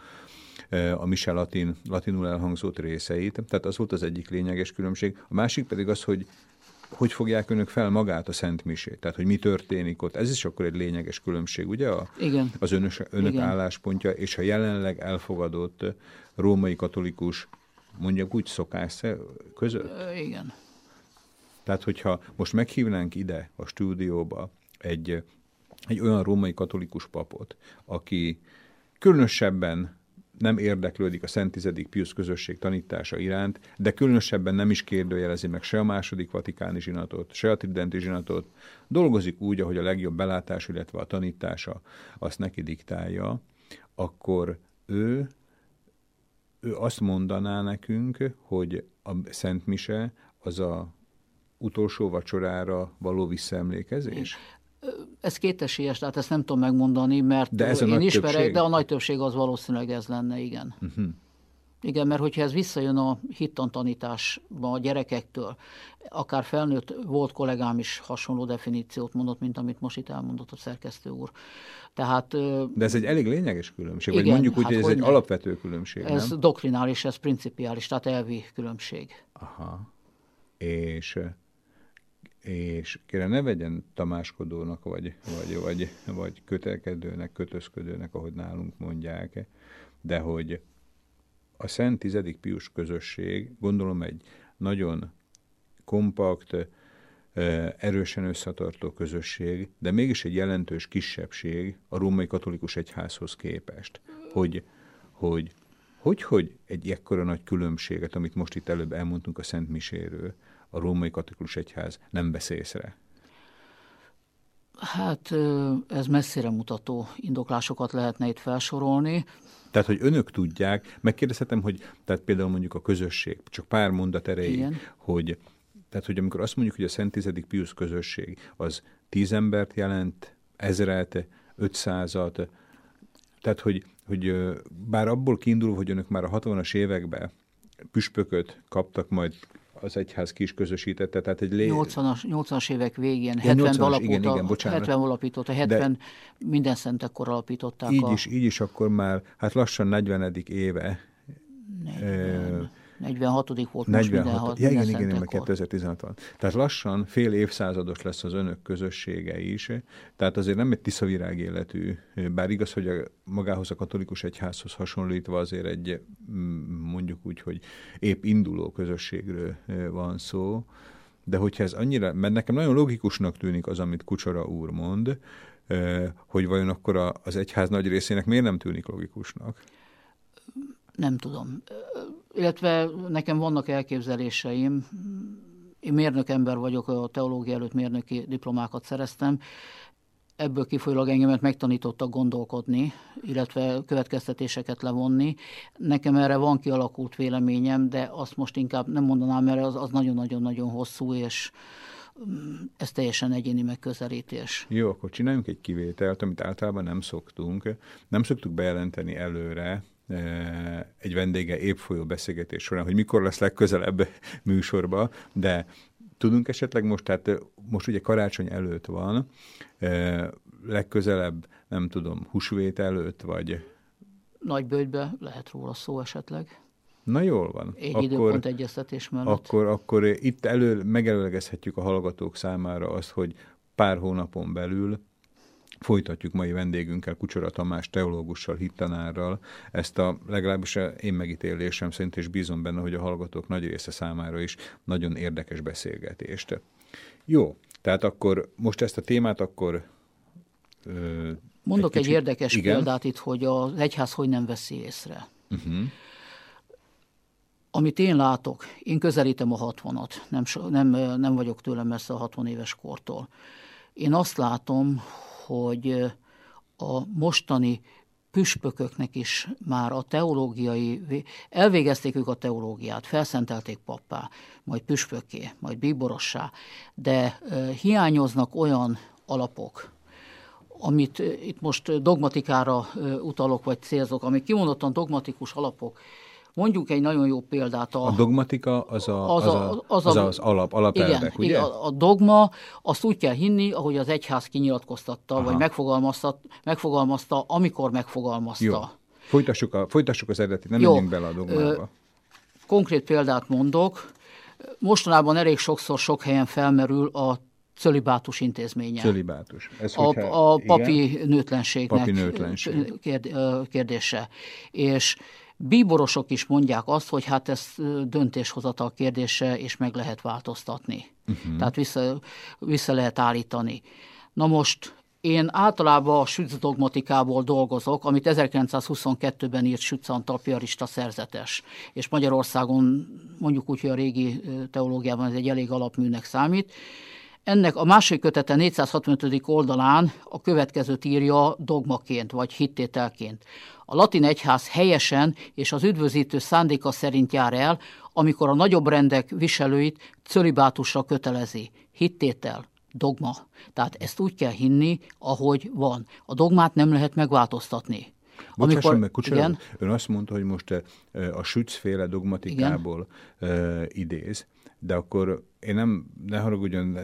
e, a mise latin, latinul elhangzott részeit. Tehát az volt az egyik lényeges különbség. A másik pedig az, hogy hogy fogják önök fel magát a Szent Misét, tehát hogy mi történik ott. Ez is akkor egy lényeges különbség, ugye? A, Igen. Az önös, önök Igen. álláspontja és a jelenleg elfogadott római katolikus, mondjuk úgy szokás között. Igen. Tehát, hogyha most meghívnánk ide a stúdióba egy, egy olyan római katolikus papot, aki különösebben nem érdeklődik a Szent Tizedik Piusz közösség tanítása iránt, de különösebben nem is kérdőjelezi meg se a második vatikáni zsinatot, se a tridenti zsinatot, dolgozik úgy, ahogy a legjobb belátás, illetve a tanítása azt neki diktálja, akkor ő, ő azt mondaná nekünk, hogy a Szent Mise az a utolsó vacsorára való visszaemlékezés? Ez kétesélyes, tehát ezt nem tudom megmondani, mert De ez én ismerek, többség? de a nagy többség az valószínűleg ez lenne, igen. Uh-huh. Igen, mert hogyha ez visszajön a hittantanításba a gyerekektől, akár felnőtt, volt kollégám is hasonló definíciót mondott, mint amit most itt elmondott a szerkesztő úr. Tehát De ez egy elég lényeges különbség, vagy Igen, mondjuk úgy, hát hogy ez egy hogyne. alapvető különbség, ez nem? doktrinális, ez principiális, tehát elvi különbség. Aha. És, és kérem, ne vegyen tamáskodónak, vagy, vagy, vagy, vagy kötelkedőnek, kötözködőnek, ahogy nálunk mondják, de hogy a Szent Tizedik Pius közösség, gondolom egy nagyon kompakt, erősen összetartó közösség, de mégis egy jelentős kisebbség a római katolikus egyházhoz képest. Hogy, hogy hogy, hogy egy ekkora nagy különbséget, amit most itt előbb elmondtunk a Szent Miséről, a római katolikus egyház nem vesz észre? Hát ez messzire mutató indoklásokat lehetne itt felsorolni. Tehát, hogy önök tudják, megkérdezhetem, hogy tehát például mondjuk a közösség, csak pár mondat erejéig, Igen. hogy tehát, hogy amikor azt mondjuk, hogy a Szent Tizedik Pius közösség az tíz embert jelent, ezret, ötszázat, tehát, hogy, hogy bár abból kiindul, hogy önök már a 60-as években püspököt kaptak, majd az egyház kis közösítette, tehát egy lé... 80-as, 80-as évek végén, Ja, 70 80-as, alapította, igen, igen, bocsánat. 70 alapította, 70 minden szentekkor alapították így a is, így is akkor már, hát lassan 40. éve 40, 46. volt most minden, 46. Ja, igen, igen, igen, mert 2016 van. Tehát lassan fél évszázados lesz az önök közössége is, tehát azért nem egy tiszavirág életű, bár igaz, hogy a, magához a katolikus egyházhoz hasonlítva azért egy mm, mondjuk úgy, hogy épp induló közösségről van szó, de hogyha ez annyira, mert nekem nagyon logikusnak tűnik az, amit Kucsora úr mond, hogy vajon akkor az egyház nagy részének miért nem tűnik logikusnak? Nem tudom. Illetve nekem vannak elképzeléseim. Én mérnök ember vagyok, a teológia előtt mérnöki diplomákat szereztem. Ebből kifolyólag engemet megtanítottak gondolkodni, illetve következtetéseket levonni. Nekem erre van kialakult véleményem, de azt most inkább nem mondanám, mert az, az nagyon-nagyon-nagyon hosszú, és mm, ez teljesen egyéni megközelítés. Jó, akkor csináljunk egy kivételt, amit általában nem szoktunk. Nem szoktuk bejelenteni előre egy vendége épp folyó beszélgetés során, hogy mikor lesz legközelebb műsorba, de tudunk esetleg most, tehát eh, most ugye karácsony előtt van, legközelebb, nem tudom, húsvét előtt, vagy Nagybőjtbe lehet róla szó esetleg. na jól van. Egy időpont egyeztetés mellett. akkor, akkor itt elő, megelőlegezhetjük a hallgatók számára azt, hogy pár hónapon belül folytatjuk mai vendégünkkel, Kucsora Tamás teológussal, hittanárral ezt a legalábbis én megítélésem szerint, és bízom benne, hogy a hallgatók nagy része számára is nagyon érdekes beszélgetést. Jó, tehát akkor most ezt a témát akkor... Ö, Mondok egy, kicsit- egy érdekes igen? példát itt, hogy az egyház hogy nem veszi észre. Uh-huh. Amit én látok, én közelítem a 60-at, nem, nem, nem vagyok tőlem messze a 60 éves kortól. Én azt látom, hogy a mostani püspököknek is már a teológiai, elvégezték ők a teológiát, felszentelték pappá, majd püspökké, majd bíborossá, de hiányoznak olyan alapok, amit itt most dogmatikára utalok, vagy célzok, amik kimondottan dogmatikus alapok, Mondjuk egy nagyon jó példát. A, a dogmatika az, a, az, a, az, a, az, a, az alap, alapelvek, igen, ugye? Igen, a, a dogma, azt úgy kell hinni, ahogy az egyház kinyilatkoztatta, Aha. vagy megfogalmazta, megfogalmazta, amikor megfogalmazta. Jó. Folytassuk, a, folytassuk az eredetit, nem menjünk bele a dogmába. Konkrét példát mondok. Mostanában elég sokszor sok helyen felmerül a cölibátus intézménye. Cölibátus. Ez a, a papi igen? nőtlenségnek papi nőtlenség. kérdése. És bíborosok is mondják azt, hogy hát ez döntéshozatal kérdése, és meg lehet változtatni. Uh-huh. Tehát vissza, vissza lehet állítani. Na most én általában a Sütz dogmatikából dolgozok, amit 1922-ben írt Sütz Antal piarista szerzetes, és Magyarországon mondjuk úgy, hogy a régi teológiában ez egy elég alapműnek számít, ennek a második kötete 465. oldalán a következőt írja dogmaként vagy hittételként. A latin egyház helyesen és az üdvözítő szándéka szerint jár el, amikor a nagyobb rendek viselőit cölibátusra kötelezi. Hittétel, dogma. Tehát ezt úgy kell hinni, ahogy van. A dogmát nem lehet megváltoztatni. Bocsásom meg, Kucsera, igen? ön azt mondta, hogy most a sützféle dogmatikából igen? idéz de akkor én nem, ne haragudjon,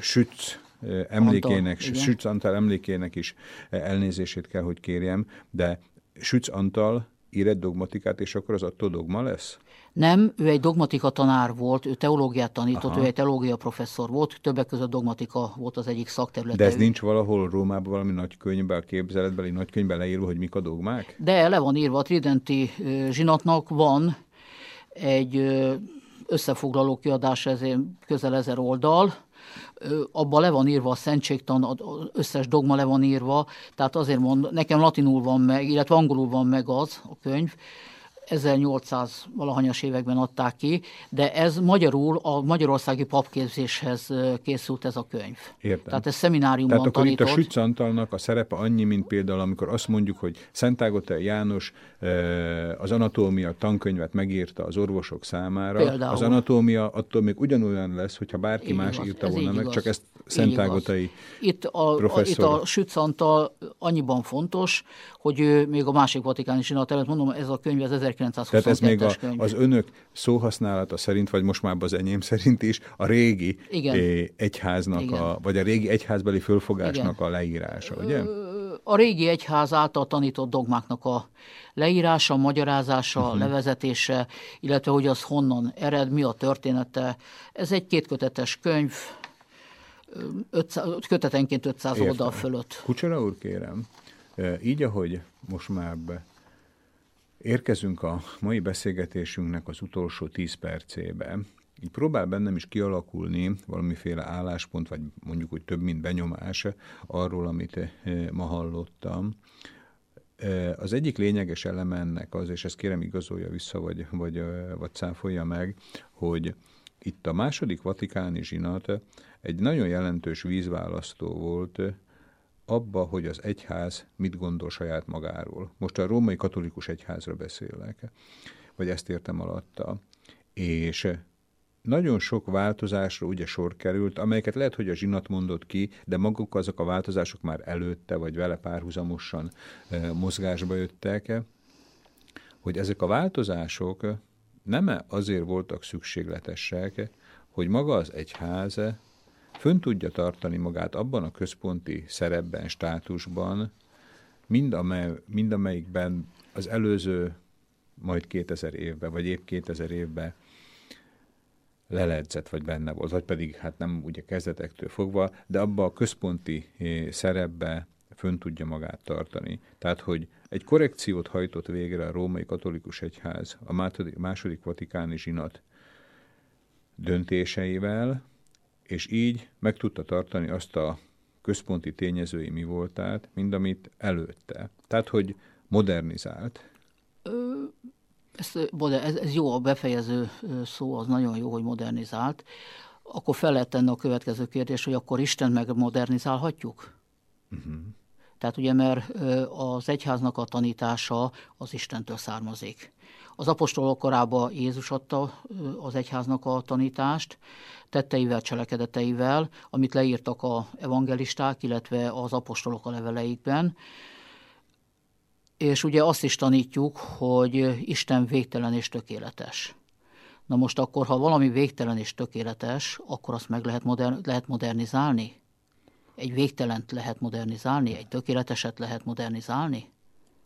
Sütz emlékének, Antal, Sütz Antal emlékének is elnézését kell, hogy kérjem, de Sütz Antal ír egy dogmatikát, és akkor az attól dogma lesz? Nem, ő egy dogmatika tanár volt, ő teológiát tanított, Aha. ő egy teológia professzor volt, többek között dogmatika volt az egyik szakterülete. De ez nincs valahol Rómában valami nagy könyvben, képzeletbeli nagy könyvben leírva, hogy mik a dogmák? De le van írva, a Tridenti zsinatnak van egy összefoglaló kiadás, ez közel ezer oldal, abban le van írva a szentségtan, az összes dogma le van írva, tehát azért mond, nekem latinul van meg, illetve angolul van meg az a könyv, 1800 valahanyas években adták ki, de ez magyarul a magyarországi papképzéshez készült ez a könyv. Értem. Tehát ez szemináriumban Tehát akkor tanított. itt a Sütz Antalnak a szerepe annyi, mint például, amikor azt mondjuk, hogy Szent Ágotel János az anatómia tankönyvet megírta az orvosok számára. Például. Az anatómia attól még ugyanolyan lesz, hogyha bárki így más igaz, írta volna meg, igaz. csak ezt Szent Ágotai itt a, professzor. A, itt a Sütz Antal annyiban fontos, hogy ő még a másik vatikáni sinat előtt mondom, ez a könyv az 1922 Tehát ez még a, könyv. az önök szóhasználata szerint, vagy most már az enyém szerint is, a régi Igen. Eh, egyháznak, Igen. A, vagy a régi egyházbeli fölfogásnak Igen. a leírása, ugye? A régi egyház által tanított dogmáknak a leírása, magyarázása, uh-huh. levezetése, illetve hogy az honnan ered, mi a története. Ez egy kétkötetes könyv, 500, kötetenként 500 Értem. oldal fölött. Kucsora úr, kérem, így, ahogy most már be érkezünk a mai beszélgetésünknek az utolsó 10 percébe, így próbál bennem is kialakulni valamiféle álláspont, vagy mondjuk úgy több, mint benyomás arról, amit ma hallottam. Az egyik lényeges eleme ennek az, és ezt kérem igazolja vissza, vagy, vagy, vagy cáfolja meg, hogy itt a második vatikáni zsinat egy nagyon jelentős vízválasztó volt abba, hogy az egyház mit gondol saját magáról. Most a római katolikus egyházra beszélek, vagy ezt értem alatta. És nagyon sok változásra ugye sor került, amelyeket lehet, hogy a zsinat mondott ki, de maguk azok a változások már előtte, vagy vele párhuzamosan e, mozgásba jöttek, hogy ezek a változások nem azért voltak szükségletesek, hogy maga az egyház fönn tudja tartani magát abban a központi szerepben, státusban, mind, amely, mind amelyikben az előző majd 2000 évben, vagy épp 2000 évben leledzett, vagy benne volt, vagy pedig hát nem ugye kezdetektől fogva, de abba a központi eh, szerepbe fönn tudja magát tartani. Tehát, hogy egy korrekciót hajtott végre a római katolikus egyház a második, vatikáni zsinat döntéseivel, és így meg tudta tartani azt a központi tényezői mi voltát, mind amit előtte. Tehát, hogy modernizált. Ez, ez, ez jó, a befejező szó az nagyon jó, hogy modernizált. Akkor fel lehet tenni a következő kérdés, hogy akkor Isten meg modernizálhatjuk? Uh-huh. Tehát ugye, mert az egyháznak a tanítása az Istentől származik. Az apostolok korában Jézus adta az egyháznak a tanítást, tetteivel, cselekedeteivel, amit leírtak a evangelisták, illetve az apostolok a leveleikben. És ugye azt is tanítjuk, hogy Isten végtelen és tökéletes. Na most akkor, ha valami végtelen és tökéletes, akkor azt meg lehet, modern, lehet modernizálni? Egy végtelent lehet modernizálni, egy tökéleteset lehet modernizálni?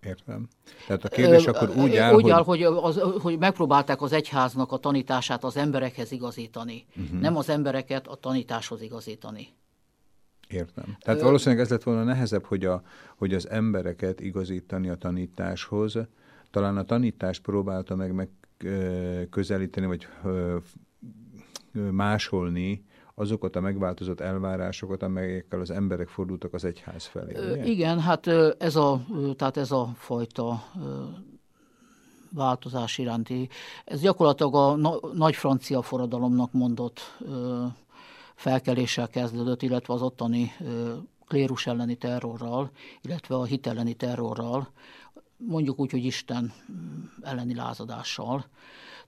Értem. Tehát a kérdés Ö, akkor úgy áll, úgy áll hogy... Hogy, az, hogy megpróbálták az egyháznak a tanítását az emberekhez igazítani. Uh-huh. Nem az embereket a tanításhoz igazítani. Értem. Tehát valószínűleg ez lett volna nehezebb, hogy, a, hogy az embereket igazítani a tanításhoz. Talán a tanítást próbálta meg, meg közelíteni, vagy másolni azokat a megváltozott elvárásokat, amelyekkel az emberek fordultak az egyház felé. Ugye? Igen, hát ez a, tehát ez a fajta változás iránti. Ez gyakorlatilag a nagy francia forradalomnak mondott felkeléssel kezdődött, illetve az ottani klérus elleni terrorral, illetve a hit elleni terrorral, mondjuk úgy, hogy Isten elleni lázadással.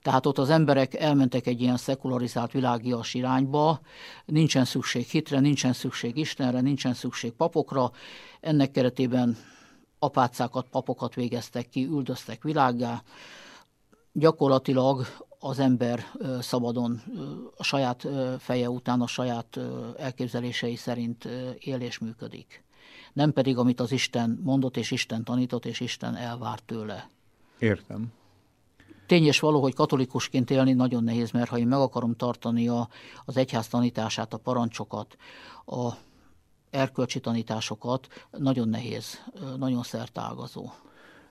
Tehát ott az emberek elmentek egy ilyen szekularizált világias irányba, nincsen szükség hitre, nincsen szükség Istenre, nincsen szükség papokra. Ennek keretében apácákat, papokat végeztek ki, üldöztek világgá. Gyakorlatilag az ember szabadon a saját feje után, a saját elképzelései szerint él és működik. Nem pedig, amit az Isten mondott, és Isten tanított, és Isten elvárt tőle. Értem. Tény és való, hogy katolikusként élni nagyon nehéz, mert ha én meg akarom tartani a, az egyház tanítását, a parancsokat, a erkölcsi tanításosokat, nagyon nehéz, nagyon szertágazó.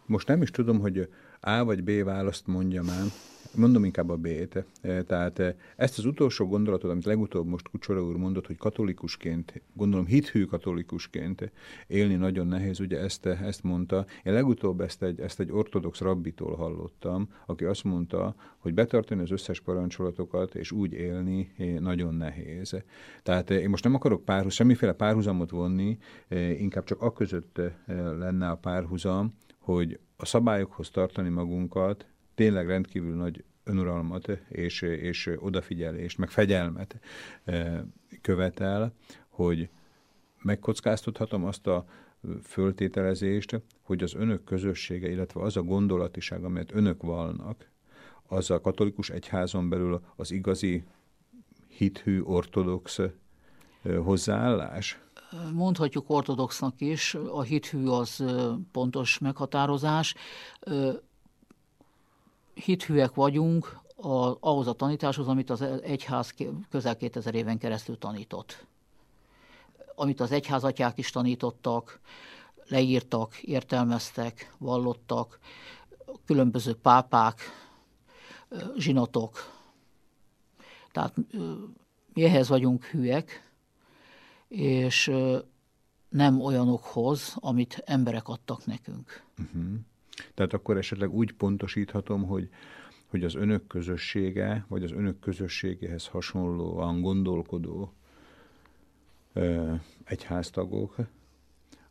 Most nem is tudom, hogy A vagy B választ mondjam el, Mondom inkább a B-t. E, tehát e, ezt az utolsó gondolatot, amit legutóbb most Kucsora úr mondott, hogy katolikusként, gondolom hithű katolikusként élni nagyon nehéz, ugye ezt, ezt mondta. Én legutóbb ezt egy, ezt egy ortodox rabbitól hallottam, aki azt mondta, hogy betartani az összes parancsolatokat és úgy élni nagyon nehéz. Tehát eh, én most nem akarok párhuz, semmiféle párhuzamot vonni, inkább csak a között lenne a párhuzam, hogy a szabályokhoz tartani magunkat, tényleg rendkívül nagy önuralmat és, és odafigyelést, meg fegyelmet eh, követel, hogy megkockáztathatom azt a föltételezést, hogy az önök közössége, illetve az a gondolatiság, amelyet önök valnak, az a katolikus egyházon belül az igazi hithű, ortodox eh, hozzáállás? Mondhatjuk ortodoxnak is, a hithű az eh, pontos meghatározás hithűek vagyunk a, ahhoz a tanításhoz, amit az egyház közel 2000 éven keresztül tanított. Amit az egyházatyák is tanítottak, leírtak, értelmeztek, vallottak, különböző pápák, zsinatok. Tehát mi ehhez vagyunk hűek, és nem olyanokhoz, amit emberek adtak nekünk. Uh-huh. Tehát akkor esetleg úgy pontosíthatom, hogy, hogy az önök közössége, vagy az önök közösségéhez hasonlóan gondolkodó ö, egyháztagok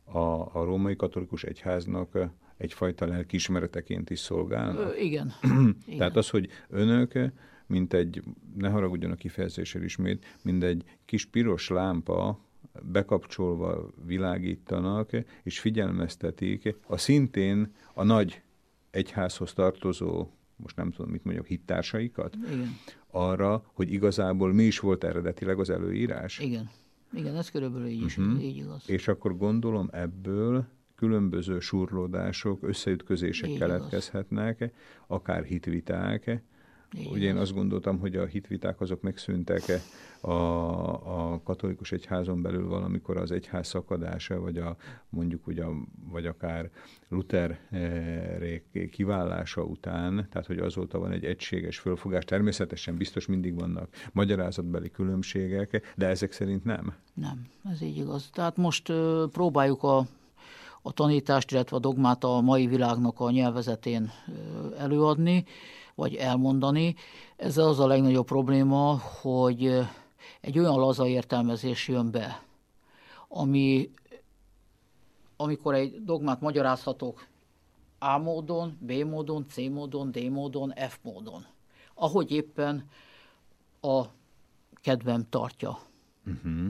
a, a római katolikus egyháznak egyfajta lelkiismereteként is szolgálnak? Ö, igen. Tehát az, hogy önök, mint egy, ne haragudjon a kifejezéssel ismét, mint egy kis piros lámpa bekapcsolva világítanak, és figyelmeztetik a szintén a nagy egyházhoz tartozó, most nem tudom, mit mondjak, hittársaikat, Igen. arra, hogy igazából mi is volt eredetileg az előírás. Igen. Igen, ez körülbelül így is, uh-huh. így igaz. És akkor gondolom ebből különböző surlódások, összeütközések így keletkezhetnek, igaz. akár hitviták, Ugye én azt gondoltam, hogy a hitviták azok megszűntek -e a, a katolikus egyházon belül valamikor az egyház szakadása, vagy a, mondjuk ugye, vagy akár Luther kiválása után, tehát hogy azóta van egy egységes fölfogás. Természetesen biztos mindig vannak magyarázatbeli különbségek, de ezek szerint nem. Nem, ez így igaz. Tehát most ö, próbáljuk a a tanítást, illetve a dogmát a mai világnak a nyelvezetén előadni, vagy elmondani. Ez az a legnagyobb probléma, hogy egy olyan laza értelmezés jön be, ami amikor egy dogmát magyarázhatok A módon, B módon, C módon, D módon, F módon, ahogy éppen a kedvem tartja. Uh-huh.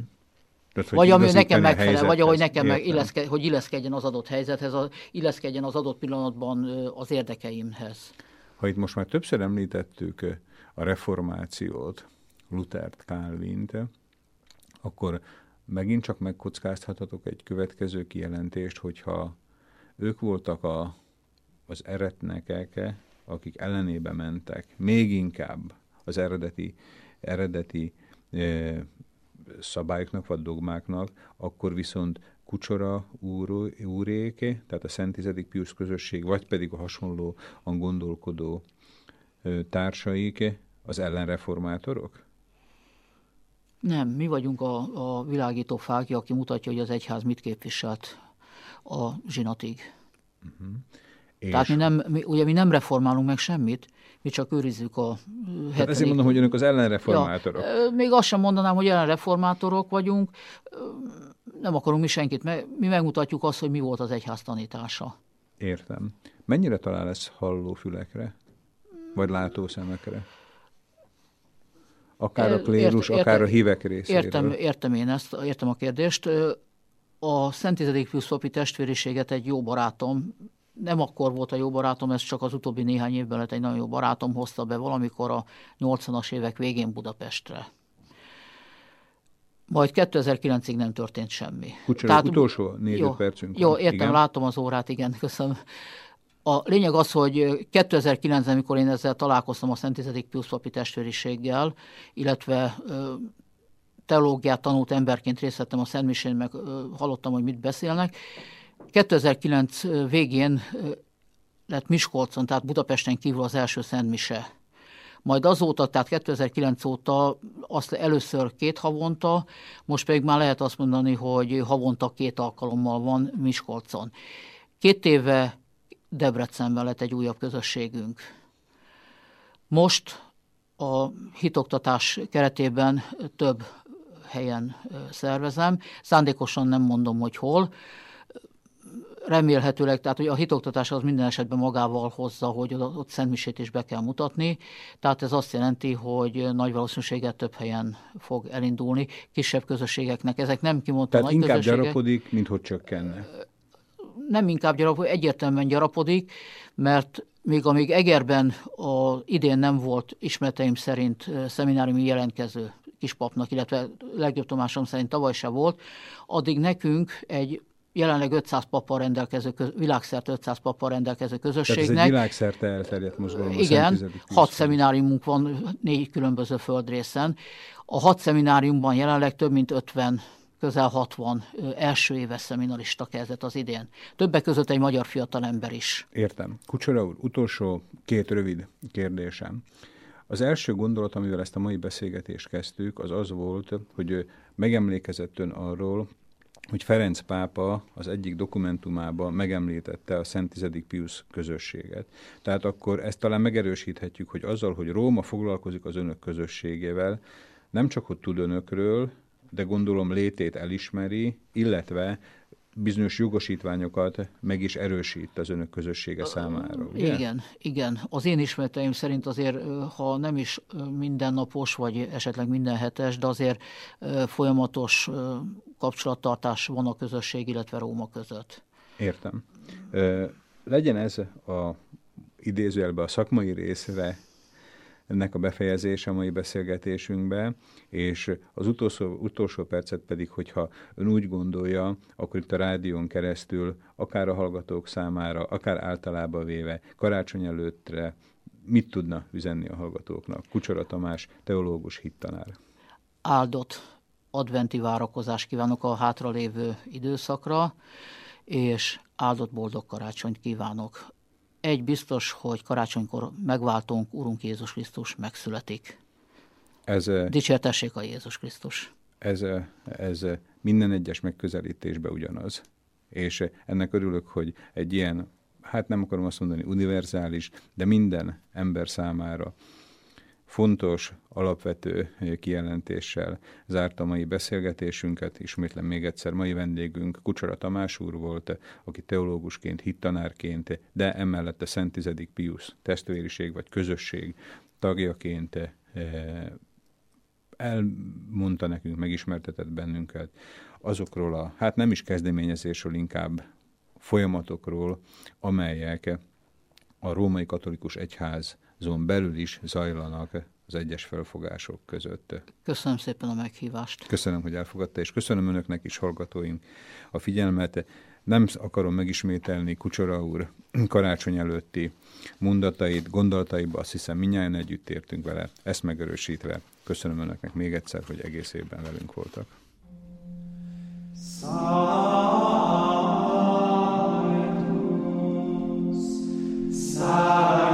Tehát, vagy ami nekem megfelel, vagy ahogy nekem meg illeszke, hogy illeszkedjen az adott helyzethez, a, illeszkedjen az adott pillanatban az érdekeimhez. Ha itt most már többször említettük a reformációt, Luthert, Calvint, akkor megint csak megkockázthatatok egy következő kijelentést, hogyha ők voltak a, az eretnekek, akik ellenébe mentek, még inkább az eredeti, eredeti e, szabályoknak vagy dogmáknak, akkor viszont Kucsora úr, úréke, tehát a Szent Tizedik Pius közösség, vagy pedig a hasonlóan gondolkodó társaik az ellenreformátorok? Nem, mi vagyunk a, a világító fákja, aki mutatja, hogy az egyház mit képviselt a zsinatig. Uh-huh. És... Tehát mi nem, mi, ugye mi nem reformálunk meg semmit, mi csak őrizzük a hetedik... Hát ezért mondom, hogy önök az ellenreformátorok. Ja, még azt sem mondanám, hogy ellenreformátorok vagyunk, nem akarunk mi senkit, mi megmutatjuk azt, hogy mi volt az egyház tanítása. Értem. Mennyire talál ez hallófülekre? Vagy látószemekre? Akár a klérus, Ért, akár a hívek részéről. Értem, értem én ezt, értem a kérdést. A Szent Tizedik Piuszopi testvériséget egy jó barátom, nem akkor volt a jó barátom, ez csak az utóbbi néhány évben lett egy nagyon jó barátom, hozta be valamikor a 80-as évek végén Budapestre. Majd 2009-ig nem történt semmi. Kucsera, Tehát, utolsó négy percünk. Jó, értem, igen? látom az órát, igen, köszönöm. A lényeg az, hogy 2009-ben, amikor én ezzel találkoztam a Szent Tizedik Pius papi testvériséggel, illetve teológiát tanult emberként részt vettem a Szent Misén, meg hallottam, hogy mit beszélnek. 2009 végén lett Miskolcon, tehát Budapesten kívül az első Szent Mise. Majd azóta, tehát 2009 óta azt először két havonta, most pedig már lehet azt mondani, hogy havonta két alkalommal van Miskolcon. Két éve Debrecenben lett egy újabb közösségünk. Most a hitoktatás keretében több helyen szervezem. Szándékosan nem mondom, hogy hol. Remélhetőleg, tehát hogy a hitoktatás az minden esetben magával hozza, hogy ott szentmisét is be kell mutatni. Tehát ez azt jelenti, hogy nagy valószínűséggel több helyen fog elindulni, kisebb közösségeknek. Ezek nem kimondta nagy inkább gyarapodik, mint hogy csökkenne nem inkább gyarapodik, egyértelműen gyarapodik, mert még amíg Egerben a, idén nem volt ismereteim szerint szemináriumi jelentkező kispapnak, illetve legjobb tomásom szerint tavaly se volt, addig nekünk egy jelenleg 500 pappal rendelkező, világszerte 500 pappal rendelkező közösségnek. Tehát ez egy világszerte elterjedt mozgalom. Igen, hat szemináriumunk van négy különböző földrészen. A hat szemináriumban jelenleg több mint 50 közel 60 első éves szeminarista kezdett az idén. Többek között egy magyar fiatalember is. Értem. Kucsora úr, utolsó két rövid kérdésem. Az első gondolat, amivel ezt a mai beszélgetést kezdtük, az az volt, hogy megemlékezett ön arról, hogy Ferenc pápa az egyik dokumentumában megemlítette a Szent Tizedik Pius közösséget. Tehát akkor ezt talán megerősíthetjük, hogy azzal, hogy Róma foglalkozik az önök közösségével, nem csak hogy tud önökről, de gondolom létét elismeri, illetve bizonyos jogosítványokat meg is erősít az önök közössége számára. Ugye? Igen, igen. Az én ismereteim szerint azért, ha nem is mindennapos, vagy esetleg minden hetes, de azért folyamatos kapcsolattartás van a közösség, illetve Róma között. Értem. Legyen ez a idézőjelben a szakmai részre ennek a befejezése a mai beszélgetésünkbe, és az utolsó, utolsó percet pedig, hogyha ön úgy gondolja, akkor itt a rádión keresztül, akár a hallgatók számára, akár általában véve, karácsony előttre mit tudna üzenni a hallgatóknak? Kucsora Tamás, teológus hittanár. Áldott adventi várakozás kívánok a hátralévő időszakra, és áldott boldog karácsonyt kívánok egy biztos, hogy karácsonykor megváltunk, Urunk Jézus Krisztus megszületik. Ez, Dicsértessék a Jézus Krisztus. Ez, ez minden egyes megközelítésben ugyanaz. És ennek örülök, hogy egy ilyen, hát nem akarom azt mondani univerzális, de minden ember számára fontos, alapvető kijelentéssel zárta mai beszélgetésünket. Ismétlem még egyszer, mai vendégünk Kucsora Tamás úr volt, aki teológusként, hittanárként, de emellett a Szent Tizedik Pius testvériség vagy közösség tagjaként eh, elmondta nekünk, megismertetett bennünket azokról a, hát nem is kezdeményezésről, inkább folyamatokról, amelyek a római katolikus azon belül is zajlanak az egyes felfogások között. Köszönöm szépen a meghívást. Köszönöm, hogy elfogadta, és köszönöm önöknek is, hallgatóim, a figyelmet. Nem akarom megismételni Kucsora úr karácsony előtti mondatait, gondolataiba, azt hiszem minnyáján együtt értünk vele, ezt megerősítve. Köszönöm önöknek még egyszer, hogy egész évben velünk voltak. Sanctus, Sanctus.